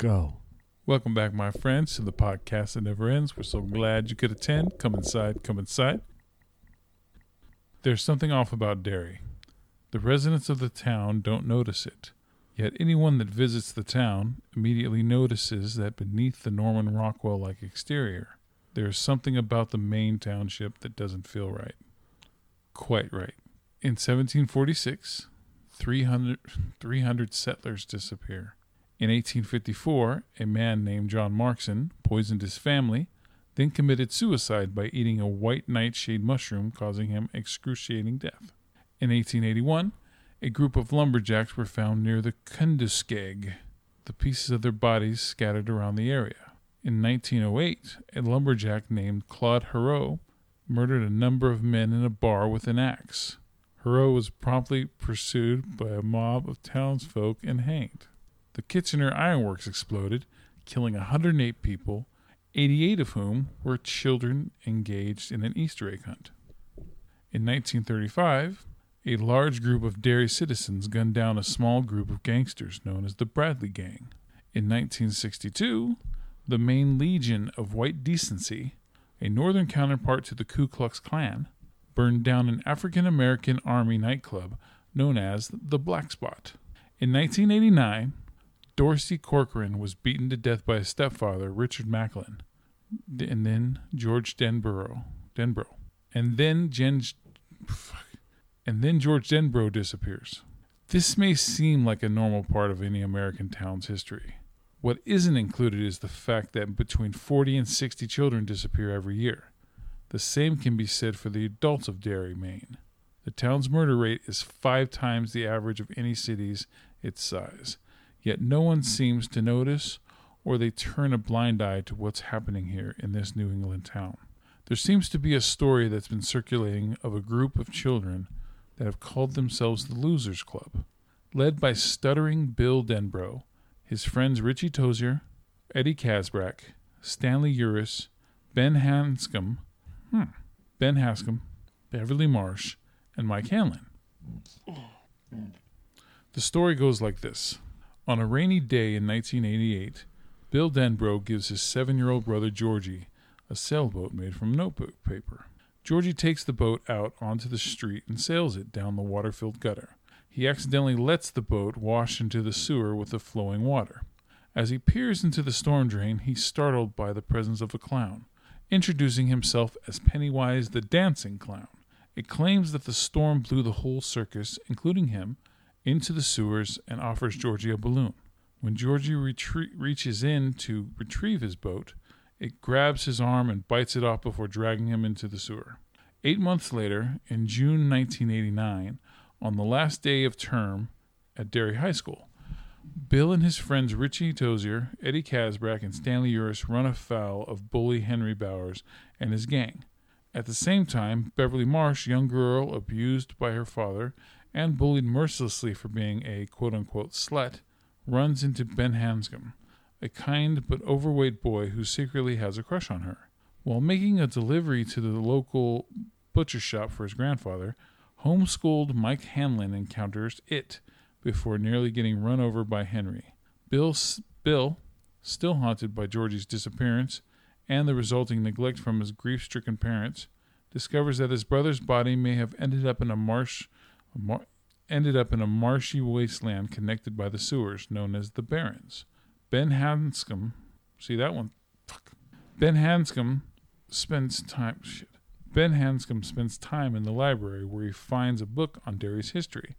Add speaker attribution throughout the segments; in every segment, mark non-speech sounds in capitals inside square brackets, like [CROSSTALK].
Speaker 1: Go.
Speaker 2: Welcome back, my friends, to the podcast that never ends. We're so glad you could attend. Come inside, come inside. There's something off about Derry. The residents of the town don't notice it. Yet anyone that visits the town immediately notices that beneath the Norman Rockwell like exterior, there is something about the main township that doesn't feel right. Quite right. In 1746, 300, 300 settlers disappear. In 1854, a man named John Markson poisoned his family, then committed suicide by eating a white nightshade mushroom, causing him excruciating death. In 1881, a group of lumberjacks were found near the Kenduskeag, the pieces of their bodies scattered around the area. In 1908, a lumberjack named Claude Hero murdered a number of men in a bar with an axe. Hero was promptly pursued by a mob of townsfolk and hanged. The Kitchener Ironworks exploded, killing 108 people, 88 of whom were children engaged in an Easter egg hunt. In 1935, a large group of Derry citizens gunned down a small group of gangsters known as the Bradley Gang. In 1962, the Maine Legion of White Decency, a northern counterpart to the Ku Klux Klan, burned down an African American Army nightclub known as the Black Spot. In 1989, Dorsey Corcoran was beaten to death by his stepfather, Richard Macklin, and then George Denbrough, Denbrough, and then Jen, and then George Denbrough disappears. This may seem like a normal part of any American town's history. What isn't included is the fact that between 40 and 60 children disappear every year. The same can be said for the adults of Derry, Maine. The town's murder rate is five times the average of any cities its size, yet no one seems to notice or they turn a blind eye to what's happening here in this New England town. There seems to be a story that's been circulating of a group of children that have called themselves the Losers Club, led by stuttering Bill Denbrough, his friends Richie Tozier, Eddie Kaspbrak, Stanley Uris, Ben Hanscom, hmm, Ben Hanscom, Beverly Marsh, and Mike Hanlon. The story goes like this. On a rainy day in 1988, Bill Denbrough gives his seven year old brother Georgie a sailboat made from notebook paper. Georgie takes the boat out onto the street and sails it down the water filled gutter. He accidentally lets the boat wash into the sewer with the flowing water. As he peers into the storm drain, he's startled by the presence of a clown, introducing himself as Pennywise the Dancing Clown. It claims that the storm blew the whole circus, including him, into the sewers and offers Georgie a balloon. When Georgie reaches in to retrieve his boat, it grabs his arm and bites it off before dragging him into the sewer. Eight months later, in June 1989, on the last day of term at Derry High School, Bill and his friends Richie Tozier, Eddie Kaspbrak, and Stanley Uris run afoul of bully Henry Bowers and his gang. At the same time, Beverly Marsh, young girl abused by her father and bullied mercilessly for being a quote unquote slut, runs into Ben Hanscom, a kind but overweight boy who secretly has a crush on her. While making a delivery to the local butcher shop for his grandfather, homeschooled Mike Hanlon encounters it before nearly getting run over by Henry. Bill, Bill still haunted by Georgie's disappearance and the resulting neglect from his grief stricken parents, discovers that his brother's body may have ended up in a marsh mar- ended up in a marshy wasteland connected by the sewers known as the Barrens. Ben Hanscom, see that one? Fuck. Ben Hanscom spends time. Shit. Ben Hanscom spends time in the library where he finds a book on Derry's history,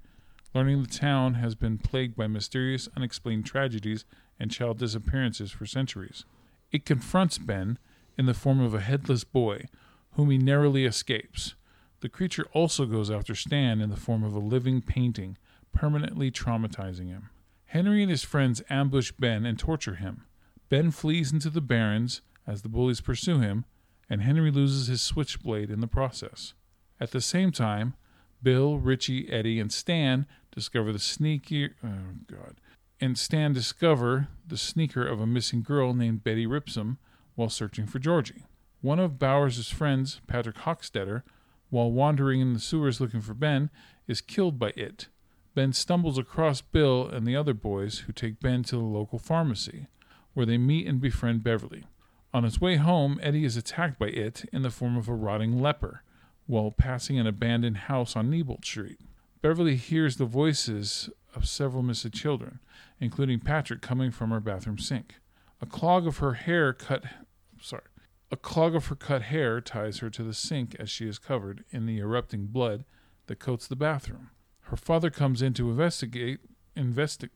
Speaker 2: learning the town has been plagued by mysterious, unexplained tragedies and child disappearances for centuries. It confronts Ben in the form of a headless boy, whom he narrowly escapes. The creature also goes after Stan in the form of a living painting, permanently traumatizing him. Henry and his friends ambush Ben and torture him. Ben flees into the barrens as the bullies pursue him, and Henry loses his switchblade in the process. At the same time, Bill, Richie, Eddie, and Stan discover the sneaky oh god. And Stan discover the sneaker of a missing girl named Betty Ripsum while searching for Georgie. One of Bowers' friends, Patrick Hochstetter, while wandering in the sewers looking for Ben, is killed by it. Ben stumbles across Bill and the other boys, who take Ben to the local pharmacy. where they meet and befriend Beverly. On his way home, Eddie is attacked by it in the form of a rotting leper while passing an abandoned house on Neibolt Street. Beverly hears the voices of several missing children, including Patrick coming from her bathroom sink. A clog of her hair cut sorry. A clog of her cut hair ties her to the sink as she is covered in the erupting blood that coats the bathroom. Her father comes in to investigate investigate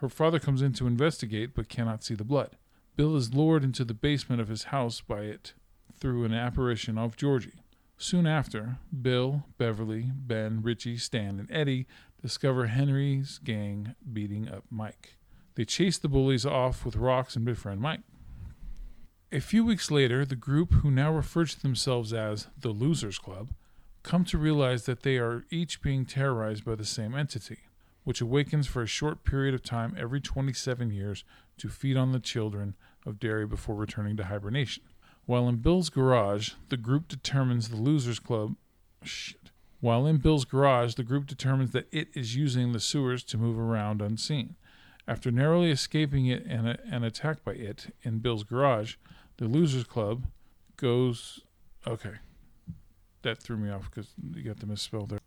Speaker 2: her father comes in to investigate but cannot see the blood. Bill is lured into the basement of his house by it through an apparition of Georgie. Soon after, Bill, Beverly, Ben, Richie, Stan, and Eddie discover Henry's gang beating up Mike. They chase the bullies off with rocks and befriend Mike. A few weeks later, the group, who now refer to themselves as the Losers Club, come to realize that they are each being terrorized by the same entity, which awakens for a short period of time every 27 years to feed on the children of Derry before returning to hibernation. While in Bill's garage, the group determines the Losers Club. Shit. While in Bill's garage, the group determines that it is using the sewers to move around unseen. After narrowly escaping it and, a, and attacked by it in Bill's garage, the Losers Club goes. Okay. That threw me off because you got the misspell there.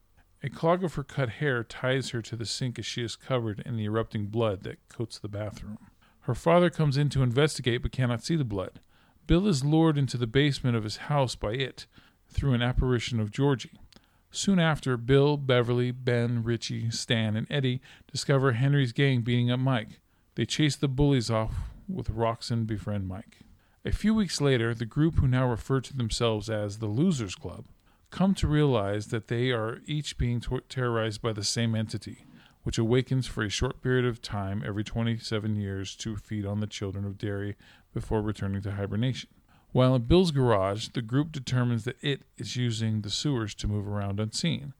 Speaker 2: A clog of her cut hair ties her to the sink as she is covered in the erupting blood that coats the bathroom. Her father comes in to investigate but cannot see the blood. Bill is lured into the basement of his house by it through an apparition of Georgie. Soon after, Bill, Beverly, Ben, Richie, Stan, and Eddie discover Henry's gang beating up Mike. They chase the bullies off with rocks and befriend Mike. A few weeks later, the group who now refer to themselves as the Losers Club come to realize that they are each being ter- terrorized by the same entity, which awakens for a short period of time every 27 years to feed on the children of Derry before returning to hibernation. While in Bill's garage, the group determines that it is using the sewers to move around unseen.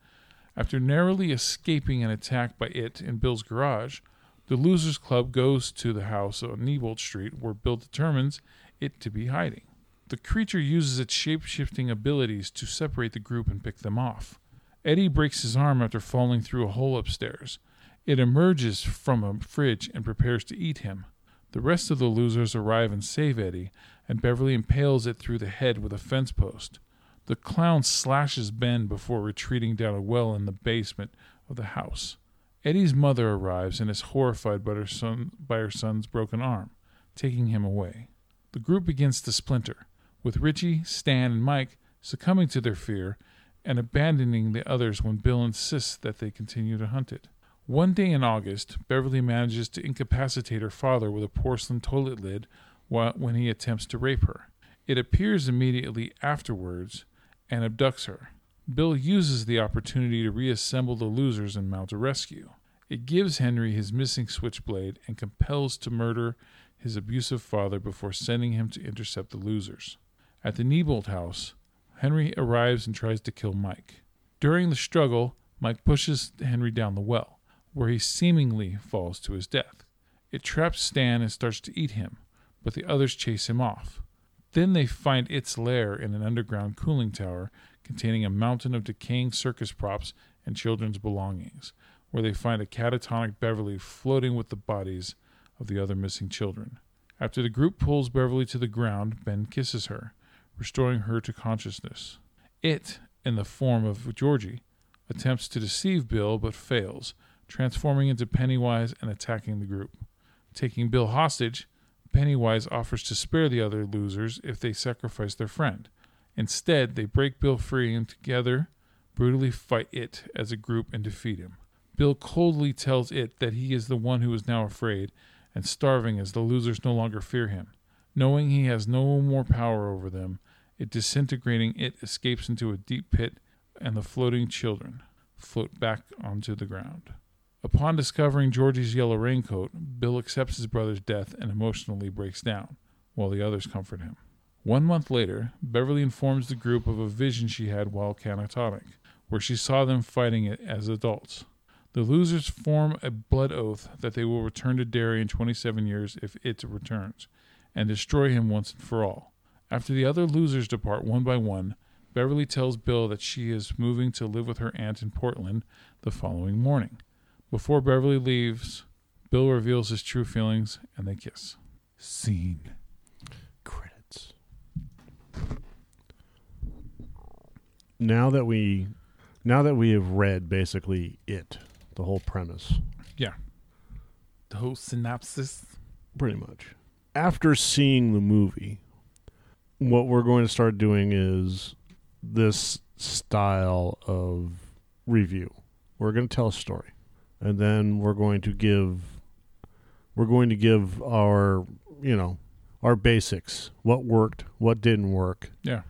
Speaker 2: After narrowly escaping an attack by it in Bill's garage, the Losers Club goes to the house on Neibolt Street where Bill determines it to be hiding. The creature uses its shape shifting abilities to separate the group and pick them off. Eddie breaks his arm after falling through a hole upstairs. It emerges from a fridge and prepares to eat him. The rest of the losers arrive and save Eddie, and Beverly impales it through the head with a fence post. The clown slashes Ben before retreating down a well in the basement of the house. Eddie's mother arrives and is horrified by her, son, by her son's broken arm, taking him away. The group begins to splinter, with Richie, Stan, and Mike succumbing to their fear and abandoning the others when Bill insists that they continue to hunt it. One day in August, Beverly manages to incapacitate her father with a porcelain toilet lid when he attempts to rape her. It appears immediately afterwards and abducts her. Bill uses the opportunity to reassemble the losers and mount a rescue. It gives Henry his missing switchblade and compels to murder his abusive father before sending him to intercept the losers. At the Neibolt house, Henry arrives and tries to kill Mike. During the struggle, Mike pushes Henry down the well, where he seemingly falls to his death. It traps Stan and starts to eat him, but the others chase him off. Then they find its lair in an underground cooling tower containing a mountain of decaying circus props and children's belongings, where they find a catatonic Beverly floating with the bodies of the other missing children. After the group pulls Beverly to the ground, Ben kisses her, restoring her to consciousness. It, in the form of Georgie, attempts to deceive Bill but fails, transforming into Pennywise and attacking the group. Taking Bill hostage, Pennywise offers to spare the other losers if they sacrifice their friend. Instead, they break Bill free and together brutally fight it as a group and defeat him. Bill coldly tells it that he is the one who is now afraid and starving as the losers no longer fear him. Knowing he has no more power over them, it disintegrating it escapes into a deep pit, and the floating children float back onto the ground. Upon discovering Georgie's yellow raincoat, Bill accepts his brother's death and emotionally breaks down, while the others comfort him. One month later, Beverly informs the group of a vision she had while catatonic, where she saw them fighting it as adults. The losers form a blood oath that they will return to Derry in 27 years if it returns, and destroy him once and for all. After the other losers depart one by one, Beverly tells Bill that she is moving to live with her aunt in Portland the following morning. Before Beverly leaves, Bill reveals his true feelings and they kiss. Scene.
Speaker 1: Credits. Now that we now that we have read basically it, the whole premise, Yeah.
Speaker 2: The whole synopsis.
Speaker 1: pretty much. After seeing the movie, what we're going to start doing is this style of review. We're going to tell a story, and then we're going to give we're going to give our you know our basics, what worked, what didn't work,
Speaker 2: Yeah.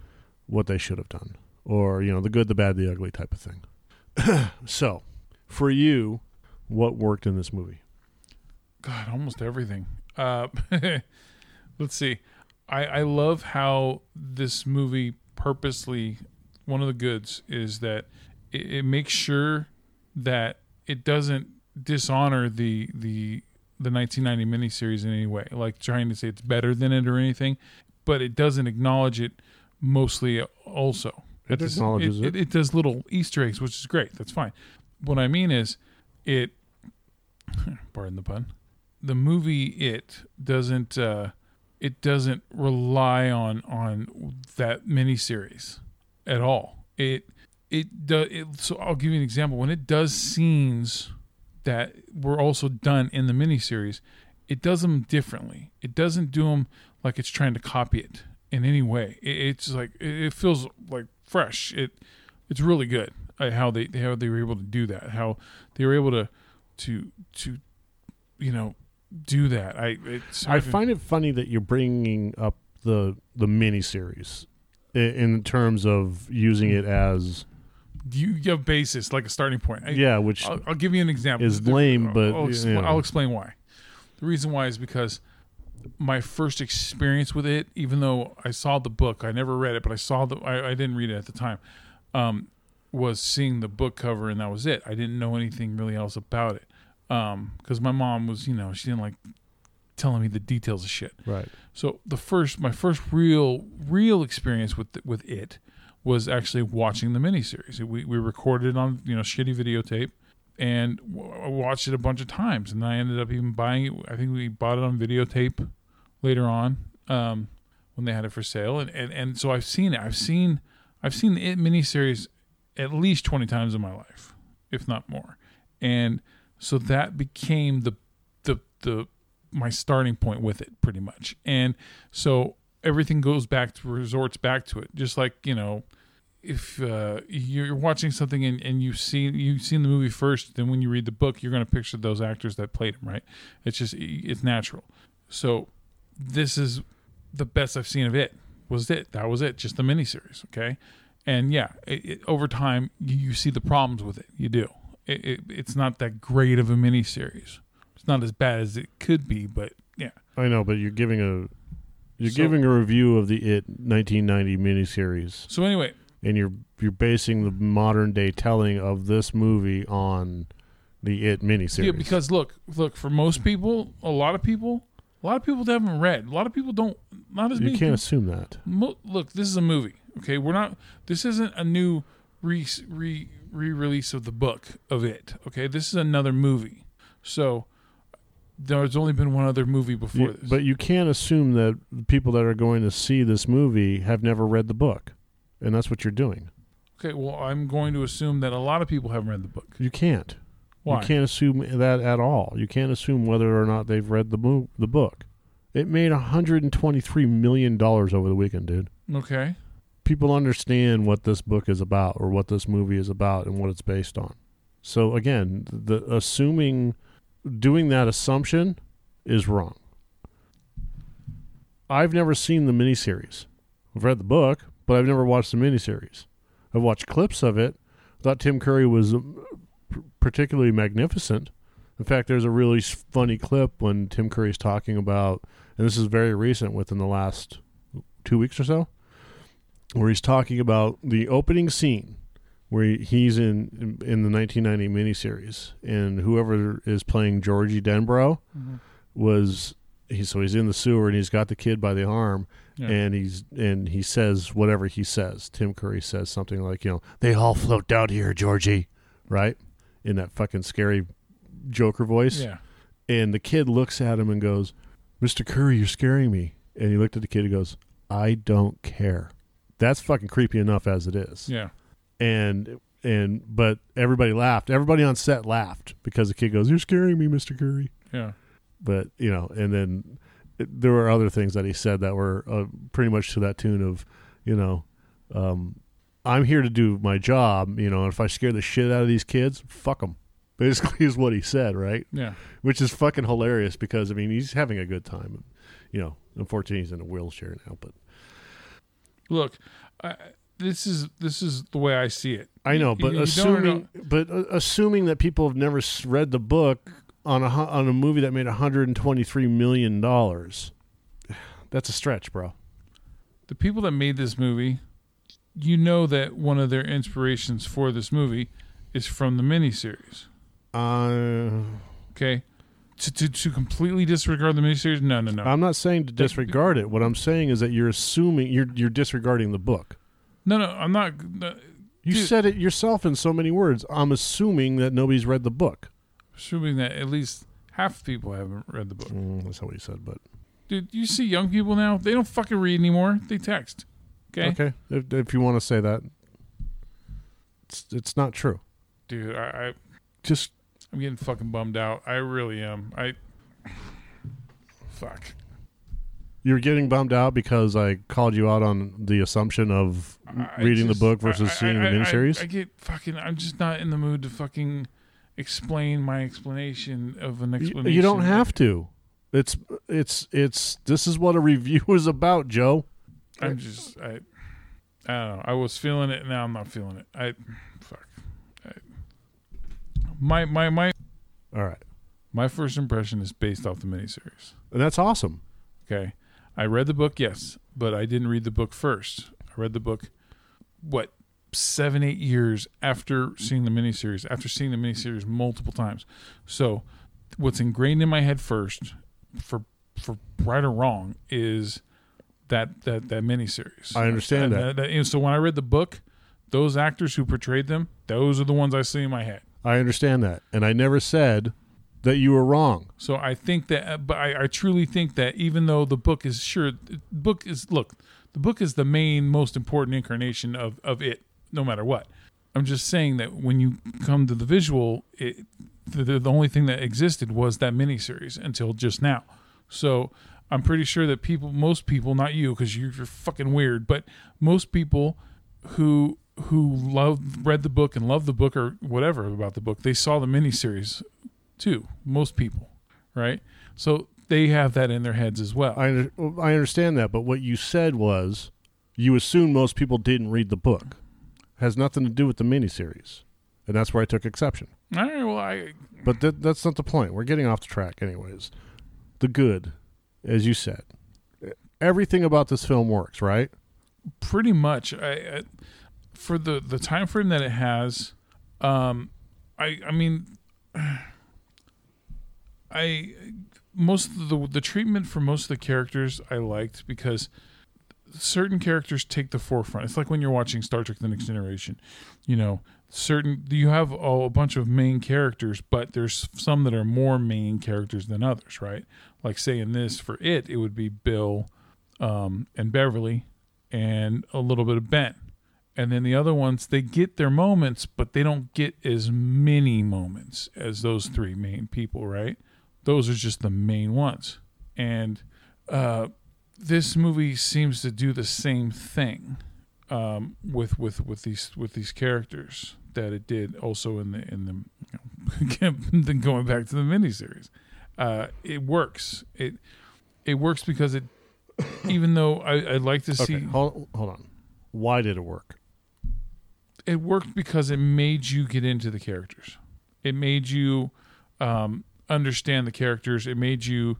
Speaker 1: what they should have done, or you know the good, the bad, the ugly type of thing. [CLEARS THROAT] so, for you, what worked in this movie?
Speaker 2: God, almost everything. Uh, [LAUGHS] let's see. I, I love how this movie purposely, one of the goods is that it, it makes sure that it doesn't dishonor the the the 1990 miniseries in any way, like trying to say it's better than it or anything, but it doesn't acknowledge it mostly also.
Speaker 1: It
Speaker 2: s-
Speaker 1: acknowledges
Speaker 2: it,
Speaker 1: it.
Speaker 2: it does little Easter eggs, which is great. That's fine. What I mean is, it. [LAUGHS] Pardon the pun. The movie it doesn't. Uh, it doesn't rely on on that miniseries at all. It it does. It, so I'll give you an example. When it does scenes that were also done in the miniseries, it does them differently. It doesn't do them like it's trying to copy it in any way. It, it's like it, it feels like fresh. It it's really good how they how they were able to do that. How they were able to to to you know do that. I
Speaker 1: I find it funny that you're bringing up the the miniseries i- in terms of using it as
Speaker 2: you, have basis like a starting point. I,
Speaker 1: yeah, which
Speaker 2: I'll, I'll give you an example.
Speaker 1: is lame, but,
Speaker 2: I'll,
Speaker 1: you know.
Speaker 2: I'll explain why. The reason why is because my first experience with it, even though I saw the book, I never read it, but I saw the, I, I didn't read it at the time, um, was seeing the book cover and that was it. I didn't know anything really else about it. Um, cause my mom was, you know, she didn't like telling me the details of shit.
Speaker 1: right.
Speaker 2: So the first, my first real, real experience with with it was actually watching the miniseries. We we recorded it on you know shitty videotape, and w- I watched it a bunch of times. And I ended up even buying it. I think we bought it on videotape later on um, when they had it for sale. And, and and so I've seen it. I've seen I've seen the it miniseries at least twenty times in my life, if not more. And so that became the the the my starting point with it pretty much. And so everything goes back to resorts back to it. Just like, you know, if uh, you're watching something and, and you see you've seen the movie first, then when you read the book, you're going to picture those actors that played them, right? It's just it's natural. So this is the best I've seen of it. Was it? That was it. Just the miniseries, okay? And yeah, it, it, over time you, you see the problems with it. You do. It, it, it's not that great of a miniseries. It's not as bad as it could be, but yeah.
Speaker 1: I know, but you're giving a you're
Speaker 2: So-
Speaker 1: giving a review of the It 1990 miniseries,
Speaker 2: So anyway,
Speaker 1: and you're you're basing the modern day telling of this movie on the It miniseries.
Speaker 2: Yeah, because look, look for most people, a lot of people, a lot of people that haven't read, a lot of people don't. Not as
Speaker 1: you
Speaker 2: many.
Speaker 1: can't
Speaker 2: people-
Speaker 1: assume that.
Speaker 2: Mo- look, this is a movie. Okay, we're not. This isn't a new re re re release of the book of it. Okay, this is another movie. So there's only been one other movie before
Speaker 1: You-
Speaker 2: this.
Speaker 1: but you can't assume that the people that are going to see this movie have never read the book, and that's what you're doing.
Speaker 2: okay, well, I'm going to assume that a lot of people haven't read the book.
Speaker 1: You can't.
Speaker 2: Why?
Speaker 1: You can't assume that at all. You can't assume whether or not they've read the mo- the book. It made 123 million dollars over the weekend, dude.
Speaker 2: Okay.
Speaker 1: People understand what this book is about or what this movie is about and what it's based on. So again, the assuming doing that assumption is wrong. I've never seen the miniseries. I've read the book, but I've never watched the miniseries. I've watched clips of it. I thought Tim Curry was um, particularly magnificent. In fact, there's a really funny clip when Tim Curry's talking about, and this is very recent, within the last two weeks or so, where he's talking about the opening scene where he's in in the 1990 miniseries, and whoever is playing Georgie Denbrough
Speaker 2: Mhm.
Speaker 1: was he. So he's in the sewer and he's got the kid by the arm,
Speaker 2: Yeah.
Speaker 1: and he's and he says whatever he says. Tim Curry says something like, you know, they all float down here, Georgie, right? In that fucking scary Joker voice.
Speaker 2: yeah.
Speaker 1: And the kid looks at him and goes, Mr. Curry, you're scaring me. And he looked at the kid and goes, I don't care. That's fucking creepy enough as it is.
Speaker 2: Yeah.
Speaker 1: And and but everybody laughed. Everybody on set laughed because the kid goes, "You're scaring me, Mr. Curry."
Speaker 2: Yeah.
Speaker 1: But you know, and then it, there were other things that he said that were uh, pretty much to that tune of, you know, um, I'm here to do my job. You know, and if I scare the shit out of these kids, fuck them. [LAUGHS] Basically, is what he said, right?
Speaker 2: Yeah.
Speaker 1: Which is fucking hilarious because I mean he's having a good time. You know, unfortunately he's in a wheelchair now, but
Speaker 2: Look, I, this is this is the way I see it.
Speaker 1: I know, but
Speaker 2: you don't
Speaker 1: assuming, but uh, assuming that people have never read the book on a on a movie that made 123 million dollars, [SIGHS] that's a stretch, bro.
Speaker 2: the people that made this movie, you know that one of their inspirations for this movie is from the miniseries.
Speaker 1: Uh,
Speaker 2: Okay, to to, to completely disregard the miniseries, no, no, no,
Speaker 1: I'm not saying to disregard it. What I'm saying is that you're assuming you're you're disregarding the book.
Speaker 2: no, no. I'm not. No,
Speaker 1: You
Speaker 2: Dude.
Speaker 1: said it yourself in so many words. I'm assuming that nobody's read the book.
Speaker 2: assuming that at least half the people haven't read the book.
Speaker 1: Mm, that's not what he said, but
Speaker 2: Dude, you see young people now; they don't fucking read anymore. They text. Okay,
Speaker 1: okay. If, if you want to say that, it's it's not true.
Speaker 2: dude, I, I
Speaker 1: Just
Speaker 2: I'm getting fucking bummed out. I really am. I fuck.
Speaker 1: You're getting bummed out because I called you out on the assumption of
Speaker 2: I
Speaker 1: reading
Speaker 2: just-
Speaker 1: the book versus
Speaker 2: I- I-
Speaker 1: seeing
Speaker 2: I-
Speaker 1: the
Speaker 2: I-
Speaker 1: miniseries.
Speaker 2: I, get fucking. I'm just not in the mood to fucking explain my explanation of an explanation.
Speaker 1: you don't have to. It's it's it's this is what a review [LAUGHS] is about, Joe.
Speaker 2: I'm just. I. I don't know. I was feeling it. Now I'm not feeling it. I. Fuck. My my my
Speaker 1: All right,
Speaker 2: my first impression is based off the miniseries.
Speaker 1: and that's awesome.
Speaker 2: Okay. I read the book, yes, but I didn't read the book first. I read the book, what, seven, eight years after seeing the miniseries, after seeing the miniseries multiple times. So, what's ingrained in my head first, for for right or wrong, is that that that miniseries.
Speaker 1: I understand
Speaker 2: And
Speaker 1: that.
Speaker 2: and so when I read the book, those actors who portrayed them, those are the ones I see in my head.
Speaker 1: I understand that, and I never said that you were wrong.
Speaker 2: So I think that, uh, but I, I truly think that even though the book is sure, the book is look, the book is the main, most important incarnation of of it, no matter what. I'm just saying that when you come to the visual, it, the, the only thing that existed was that miniseries until just now. So I'm pretty sure that people, most people, not you, because you're, you're fucking weird, but most people who who love read the book and love the book or whatever about the book, they saw the miniseries too. Most people, right? So they have that in their heads as well.
Speaker 1: I under, I understand that, but what you said was you assume most people didn't read the book. Has nothing to do with the miniseries, and that's where I took exception.
Speaker 2: All right, well, I
Speaker 1: But that, that's not the point. We're getting off the track, anyways. The good, as you said, everything about this film works, right?
Speaker 2: pretty much I, I for the the time frame that it has um i i mean [SIGHS] i most of the the treatment for most of the characters i liked because certain characters take the forefront it's like when you're watching star trek the next generation you know certain you have a, bunch of main characters but there's some that are more main characters than others right like say in this for it it would be bill um, and beverly and a little bit of Ben. And then the other ones, they get their moments, but they don't get as many moments as those three main people, right? Those are just the main ones. And uh, this movie seems to do the same thing um, with with with these with these characters that it did also in the in the you know, [LAUGHS] then going back to the miniseries. Uh, it works. It it works because it even though I, I'd like to see
Speaker 1: Okay, hold, hold on. Why did it work?
Speaker 2: It worked because it made you get into the characters. It made you um, understand the characters. It made you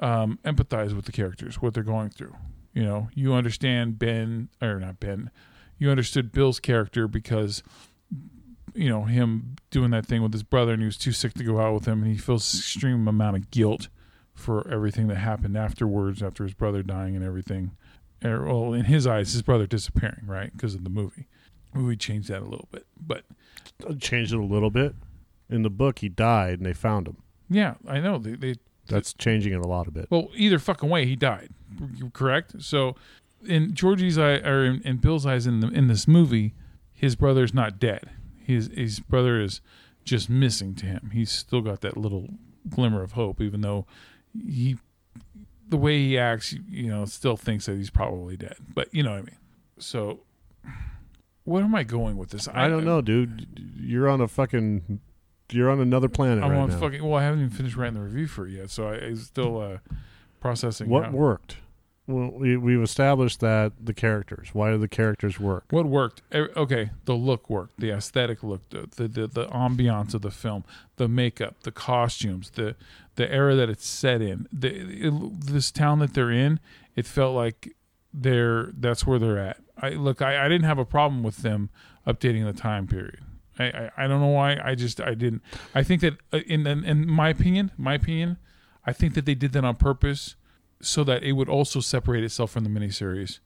Speaker 2: um, empathize with the characters, what they're going through. You know, you understand Ben or not Ben. You understood Bill's character because you know him doing that thing with his brother, and he was too sick to go out with him, and he feels extreme amount of guilt for everything that happened afterwards, after his brother dying and everything. Er, Well, in his eyes, his brother disappearing, right, because of the movie. We changed that a little bit, but
Speaker 1: Changed it a little bit. In the book, he died, and they found him.
Speaker 2: yeah, I know they they
Speaker 1: That's changing it a lot a bit.
Speaker 2: Well, either fucking way, he died. Correct. So, in Georgie's eye, or in, in Bill's eyes, in the, in this movie, his brother's not dead. His his brother is just missing to him. He's still got that little glimmer of hope, even though he, the way he acts, you know, still thinks that he's probably dead. But you know what I mean. So, where am I going with this?
Speaker 1: I don't know, dude. You're on a fucking. You're on another planet
Speaker 2: I'm
Speaker 1: right
Speaker 2: on
Speaker 1: now.
Speaker 2: fucking. Well, I haven't even finished writing the review for it yet, so I, I'm still uh, processing.
Speaker 1: what
Speaker 2: how-
Speaker 1: worked? Well, we, we've established that the characters. Why do the characters work?
Speaker 2: What worked? Okay, the look worked, the aesthetic look, the the the, the ambiance of the film, the makeup, the costumes, the the era that it's set in. The it, this town that they're in, it felt like they're that's where they're at. I look, I, I didn't have a problem with them updating the time period. I, I, I don't know why. I just I didn't. I think that uh, in, in in my opinion, my opinion, I think that they did that on purpose so that it would also separate itself from the miniseries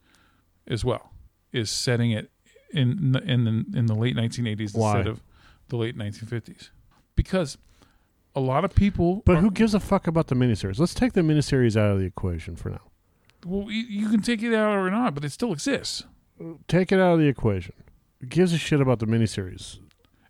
Speaker 2: as well. Is setting it in in the, in the late 1980s
Speaker 1: Why?
Speaker 2: instead of the late 1950s because a lot of people
Speaker 1: But
Speaker 2: are-
Speaker 1: who gives a fuck about the miniseries? Let's take the miniseries out of the equation for now.
Speaker 2: Well you, you can take it out or not but it still exists.
Speaker 1: Take it out of the equation. It gives a shit about the miniseries?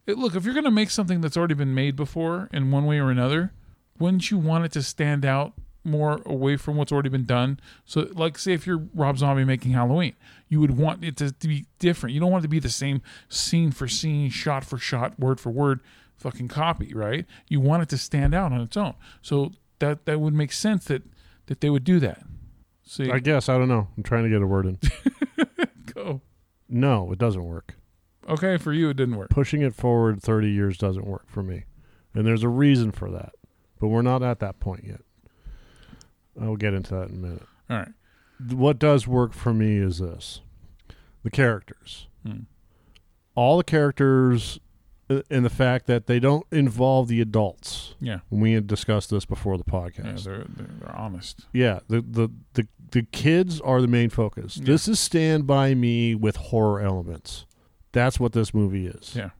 Speaker 2: It- look if you're going to make something that's already been made before in one way or another wouldn't you want it to stand out more away from what's already been done? So like say if you're rob zombie making halloween you would want it to, to be different. You don't want it to be the same scene for scene shot for shot word for word fucking copy right? You want it to stand out on its own. So that that would make sense that that they would do that see
Speaker 1: I guess I don't know. I'm trying to get a word in. [LAUGHS]
Speaker 2: go
Speaker 1: no, it doesn't work.
Speaker 2: okay for you it didn't work
Speaker 1: Pushing it forward 30 years doesn't work for me, and there's a reason for that. But we're not at that point yet. I'll get into that in a minute.
Speaker 2: all right
Speaker 1: What does work for me is this: the characters.
Speaker 2: Hmm.
Speaker 1: All the characters, uh, and the fact that they don't involve the adults.
Speaker 2: yeah
Speaker 1: We had discussed this before the
Speaker 2: yeah
Speaker 1: podcast.
Speaker 2: they're, they're, they're honest
Speaker 1: Yeah, the, the the the kids are the main focus.
Speaker 2: Yeah.
Speaker 1: This is Stand by Me with horror elements. That's what this movie is.
Speaker 2: yeah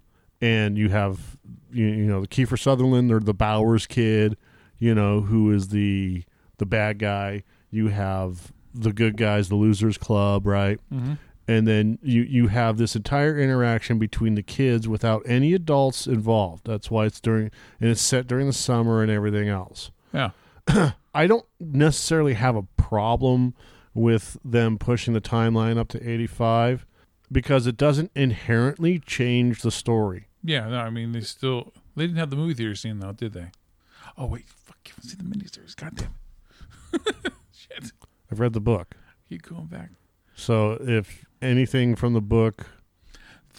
Speaker 1: And you have you, you know the Kiefer Sutherland or the Bowers kid, you know who is the the bad guy. You have the good guys, the Losers Club, right?
Speaker 2: mm-hmm.
Speaker 1: And then you you have this entire interaction between the kids without any adults involved. That's why it's during and it's set during the summer and everything else.
Speaker 2: yeah [CLEARS THROAT]
Speaker 1: I don't necessarily have a problem with them pushing the timeline up to 85 because it doesn't inherently change the story.
Speaker 2: Yeah, no, I mean they still they didn't have the movie theater scene though, did they? Oh wait, fuck, you haven't seen the miniseries. God damn it. [LAUGHS] Shit.
Speaker 1: I've read the book.
Speaker 2: Keep going back.
Speaker 1: So if anything from the book,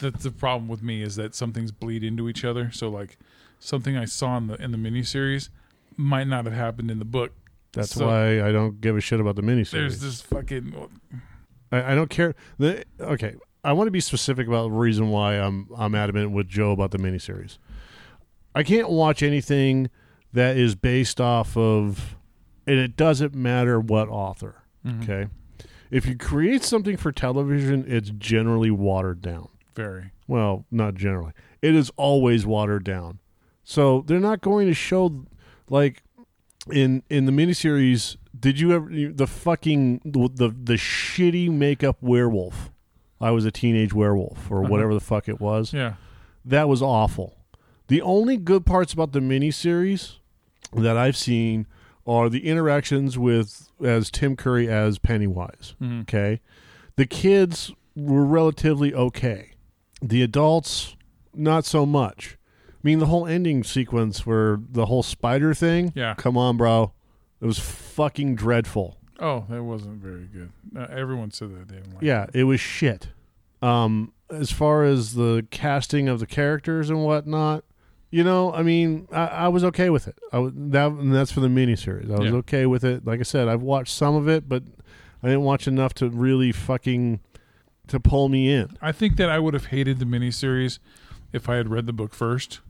Speaker 2: That's the problem with me is that some things bleed into each other. So like something I saw in the in the miniseries might not have happened in the book.
Speaker 1: that's
Speaker 2: So-
Speaker 1: why I don't give a shit about the miniseries.
Speaker 2: There's this fucking
Speaker 1: I, I don't care. The, okay, I want to be specific about the reason why I'm I'm adamant with Joe about the miniseries. I can't watch anything that is based off of, and it doesn't matter what author.
Speaker 2: Mhm.
Speaker 1: Okay. If you create something for television, it's generally watered down.
Speaker 2: very
Speaker 1: Well, not generally. It is always watered down. So they're not going to show like in in the miniseries. Did you ever the fucking the the, the shitty makeup werewolf? I was a teenage werewolf or
Speaker 2: Uh-huh.
Speaker 1: whatever the fuck it was.
Speaker 2: yeah.
Speaker 1: That was awful. The only good parts about the miniseries that I've seen are the interactions with as Tim Curry as Pennywise.
Speaker 2: Mhm.
Speaker 1: Okay. The kids were relatively okay. The adults, not so much. I mean, the whole ending sequence where the whole spider thing.
Speaker 2: Yeah.
Speaker 1: Come on, bro. It was fucking dreadful.
Speaker 2: Oh, that wasn't very good. Uh, everyone said that they didn't like
Speaker 1: Yeah, it was shit. Um, as far as the casting of the characters and whatnot, you know, I mean, I, I was okay with it. I was, that and that's for the miniseries. I was
Speaker 2: Yeah.
Speaker 1: okay with it. Like I said, I've watched some of it, but I didn't watch enough to really fucking to pull me in.
Speaker 2: I think that I would have hated the miniseries if I had read the book first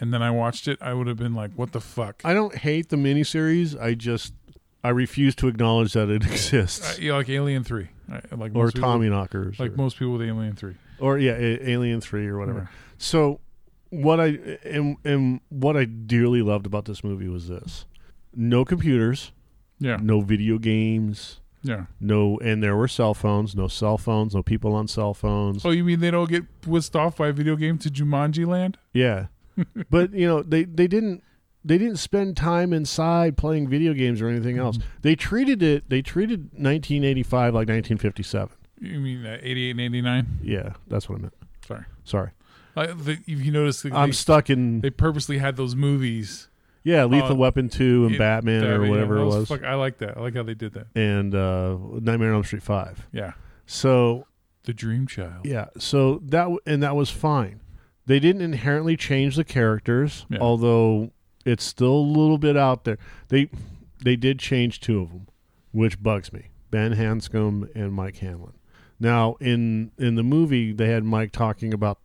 Speaker 2: and then I watched it. I would have been like, "What the fuck?"
Speaker 1: I don't hate the miniseries. I just I refuse to acknowledge that it [LAUGHS]
Speaker 2: Uh,
Speaker 1: exists.
Speaker 2: yeah, like Alien Three, like
Speaker 1: or
Speaker 2: people-
Speaker 1: Tommy Knockers,
Speaker 2: like
Speaker 1: or,
Speaker 2: most people with Alien Three.
Speaker 1: or yeah, Alien Three or whatever.
Speaker 2: Yeah.
Speaker 1: So what I and, and what I dearly loved about this movie was this: no computers,
Speaker 2: Yeah.
Speaker 1: no video games,
Speaker 2: Yeah.
Speaker 1: no, and there were cell phones, no cell phones, no people on cell phones.
Speaker 2: Oh, you mean they don't get whisked off by a video game to Jumanji Land?
Speaker 1: Yeah, [LAUGHS] but you know they they didn't they didn't spend time inside playing video games or anything else. They treated it. They treated 1985 like 1957.
Speaker 2: You mean uh, 88 and 89?
Speaker 1: Yeah, that's what I meant.
Speaker 2: Sorry.
Speaker 1: Sorry,
Speaker 2: Uh, the, if you notice,
Speaker 1: I'm stuck in
Speaker 2: they purposely had those movies.
Speaker 1: yeah, Lethal
Speaker 2: uh,
Speaker 1: Weapon two and
Speaker 2: it-
Speaker 1: Batman or
Speaker 2: yeah,
Speaker 1: whatever
Speaker 2: that
Speaker 1: it was,
Speaker 2: fuck- I like that. I like how they did that.
Speaker 1: and uh, Nightmare on Elm Street five.
Speaker 2: Yeah.
Speaker 1: So
Speaker 2: The Dream Child.
Speaker 1: Yeah, so that and that was fine. They didn't inherently change the characters,
Speaker 2: Yeah.
Speaker 1: although it's still a little bit out there. They they did change two of them, which bugs me: Ben Hanscom and Mike Hanlon. Now, in in the movie, they had Mike talking about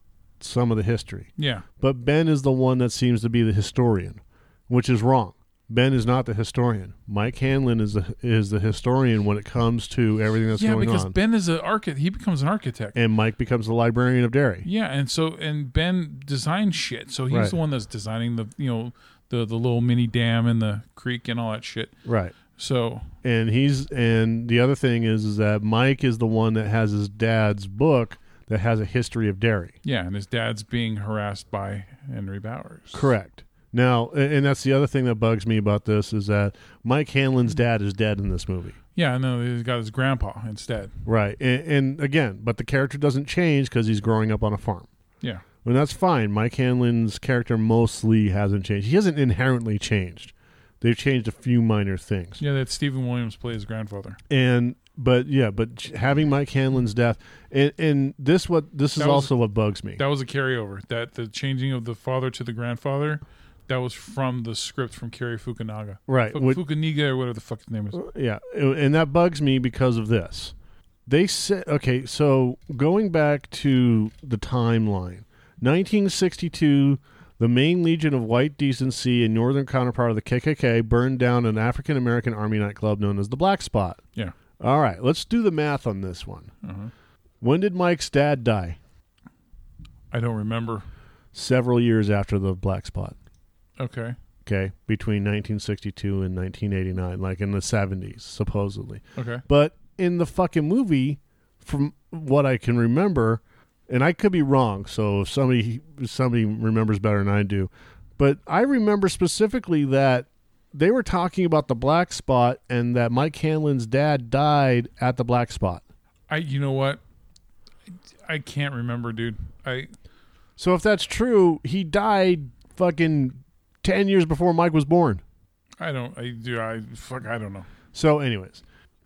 Speaker 1: some of the history,
Speaker 2: Yeah.
Speaker 1: but Ben is the one that seems to be the historian, which is wrong. Ben is not the historian. Mike Hanlon is the is the historian when it comes to everything that's
Speaker 2: yeah,
Speaker 1: going on. Yeah, because.
Speaker 2: Ben is an architect. He becomes an architect.
Speaker 1: and Mike becomes the librarian of Derry.
Speaker 2: Yeah, and so and Ben designs shit. So he's
Speaker 1: Right.
Speaker 2: the one that's designing the you know the the little mini dam in the creek and all that shit.
Speaker 1: Right.
Speaker 2: So
Speaker 1: and he's and the other thing is is that Mike is the one that has his dad's book that has a history of Derry.
Speaker 2: yeah, and his dad's being harassed by Henry Bowers.
Speaker 1: Correct. Now, and that's the other thing that bugs me about this is that Mike Hanlon's dad is dead in this movie.
Speaker 2: Yeah, no, he's got his grandpa instead.
Speaker 1: Right. And, and again, but the character doesn't change because he's growing up on a farm.
Speaker 2: Yeah.
Speaker 1: And that's fine. Mike Hanlon's character mostly hasn't changed. He hasn't inherently changed. They've changed a few minor things.
Speaker 2: Yeah, that Steven Williams plays his grandfather.
Speaker 1: and but yeah, but having Mike Hanlon's death, and, and this what this is
Speaker 2: was-
Speaker 1: also what bugs me.
Speaker 2: That was a carryover. That the changing of the father to the grandfather, that was from the script from Cary Fukunaga.
Speaker 1: right?
Speaker 2: Fu-
Speaker 1: what-
Speaker 2: Fukuniga or whatever the fuck his name is.
Speaker 1: Uh, yeah, uh, and that bugs me because of this. They said okay, so going back to the timeline, 1962. The Maine Legion of White Decency and northern counterpart of the KKK burned down an African American army nightclub known as the Black Spot.
Speaker 2: Yeah.
Speaker 1: All right, let's do the math on this one.
Speaker 2: Uh-huh.
Speaker 1: When did Mike's dad die?
Speaker 2: I don't remember.
Speaker 1: Several years after the Black Spot.
Speaker 2: Okay.
Speaker 1: okay, between 1962 and 1989, like in the 70s, supposedly.
Speaker 2: Okay.
Speaker 1: But in the fucking movie, from what I can remember, and I could be wrong, so if somebody somebody remembers better than I do, but I remember specifically that they were talking about the black spot and that Mike Hanlon's dad died at the black spot.
Speaker 2: I you know what? I can't remember, dude. I
Speaker 1: So if that's true, he died fucking 10 years before Mike was born.
Speaker 2: I don't I do I fuck I don't know.
Speaker 1: So, anyways,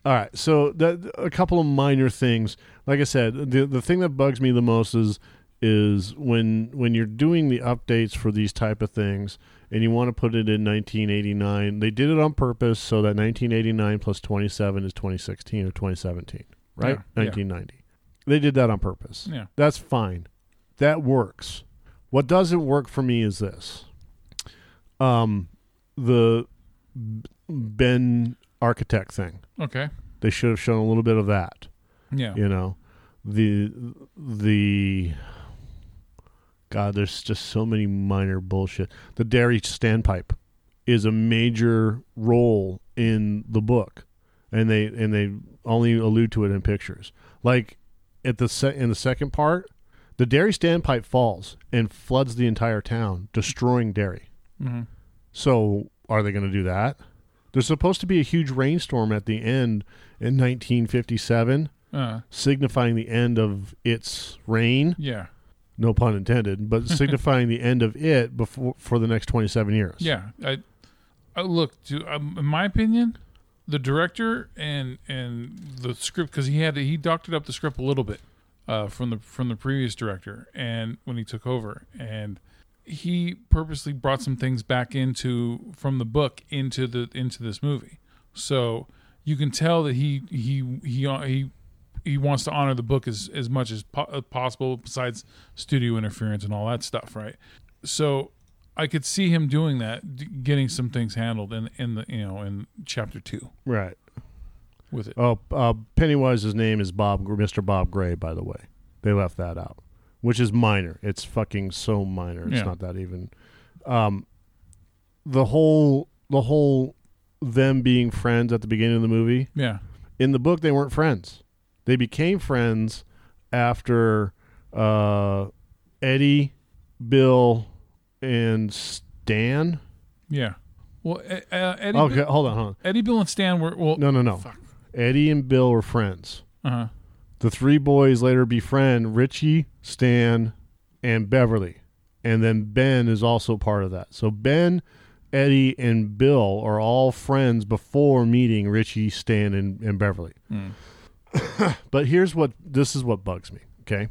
Speaker 1: all right. So, that a couple of minor things. Like I said, the the thing that bugs me the most is is when when you're doing the updates for these type of things and you want to put it in 1989. They did it on purpose so that 1989 plus 27 is 2016 or 2017, right?
Speaker 2: Yeah, yeah.
Speaker 1: 1990. They did that on purpose.
Speaker 2: Yeah.
Speaker 1: That's fine. That works. What doesn't work for me is this. Um the Ben architect thing.
Speaker 2: Okay.
Speaker 1: They should have shown a little bit of that,
Speaker 2: Yeah.
Speaker 1: you know. The the God, there's just so many minor bullshit. The Derry standpipe is a major role in the book, and they and they only allude to it in pictures. Like at the se- in the second part, the Derry standpipe falls and floods the entire town, destroying Derry.
Speaker 2: hmm
Speaker 1: So are they going to do that? There's supposed to be a huge rainstorm at the end in 1957,
Speaker 2: Uh,
Speaker 1: signifying the end of its reign.
Speaker 2: yeah.
Speaker 1: No pun intended, but [LAUGHS] signifying the end of it before for the next 27 years.
Speaker 2: Yeah. I, I look, to, um, in my opinion, the director and and the script because he had to, he doctored up the script a little bit uh, from the from the previous director and when he took over and he purposely brought some things back into from the book into the into this movie so you can tell that he he he he he wants to honor the book as as much as po- uh, possible besides studio interference and all that stuff right so I could see him doing that, getting some things handled in in the you know in chapter two
Speaker 1: Right.
Speaker 2: with it.
Speaker 1: Oh, uh, Pennywise's name is Bob, Mr. Bob Gray, by the way. They left that out, which is minor. It's fucking so minor. It's
Speaker 2: Yeah.
Speaker 1: not that even. Um, the whole the whole them being friends at the beginning of the movie.
Speaker 2: Yeah.
Speaker 1: In the book, they weren't friends. They became friends after uh, Eddie, Bill, and Stan.
Speaker 2: Yeah. Well, uh, uh, Eddie,
Speaker 1: Okay,
Speaker 2: Bill,
Speaker 1: hold on, hold on.
Speaker 2: Eddie, Bill, and Stan were well.
Speaker 1: No, no, no.
Speaker 2: Fuck.
Speaker 1: Eddie and Bill were friends.
Speaker 2: Uh huh.
Speaker 1: The three boys later befriend Richie, Stan, and Beverly. And then Ben is also part of that. So Ben, Eddie, and Bill are all friends before meeting Richie, Stan, and, and Beverly.
Speaker 2: Mm. [COUGHS]
Speaker 1: But here's what this is what bugs me. Okay,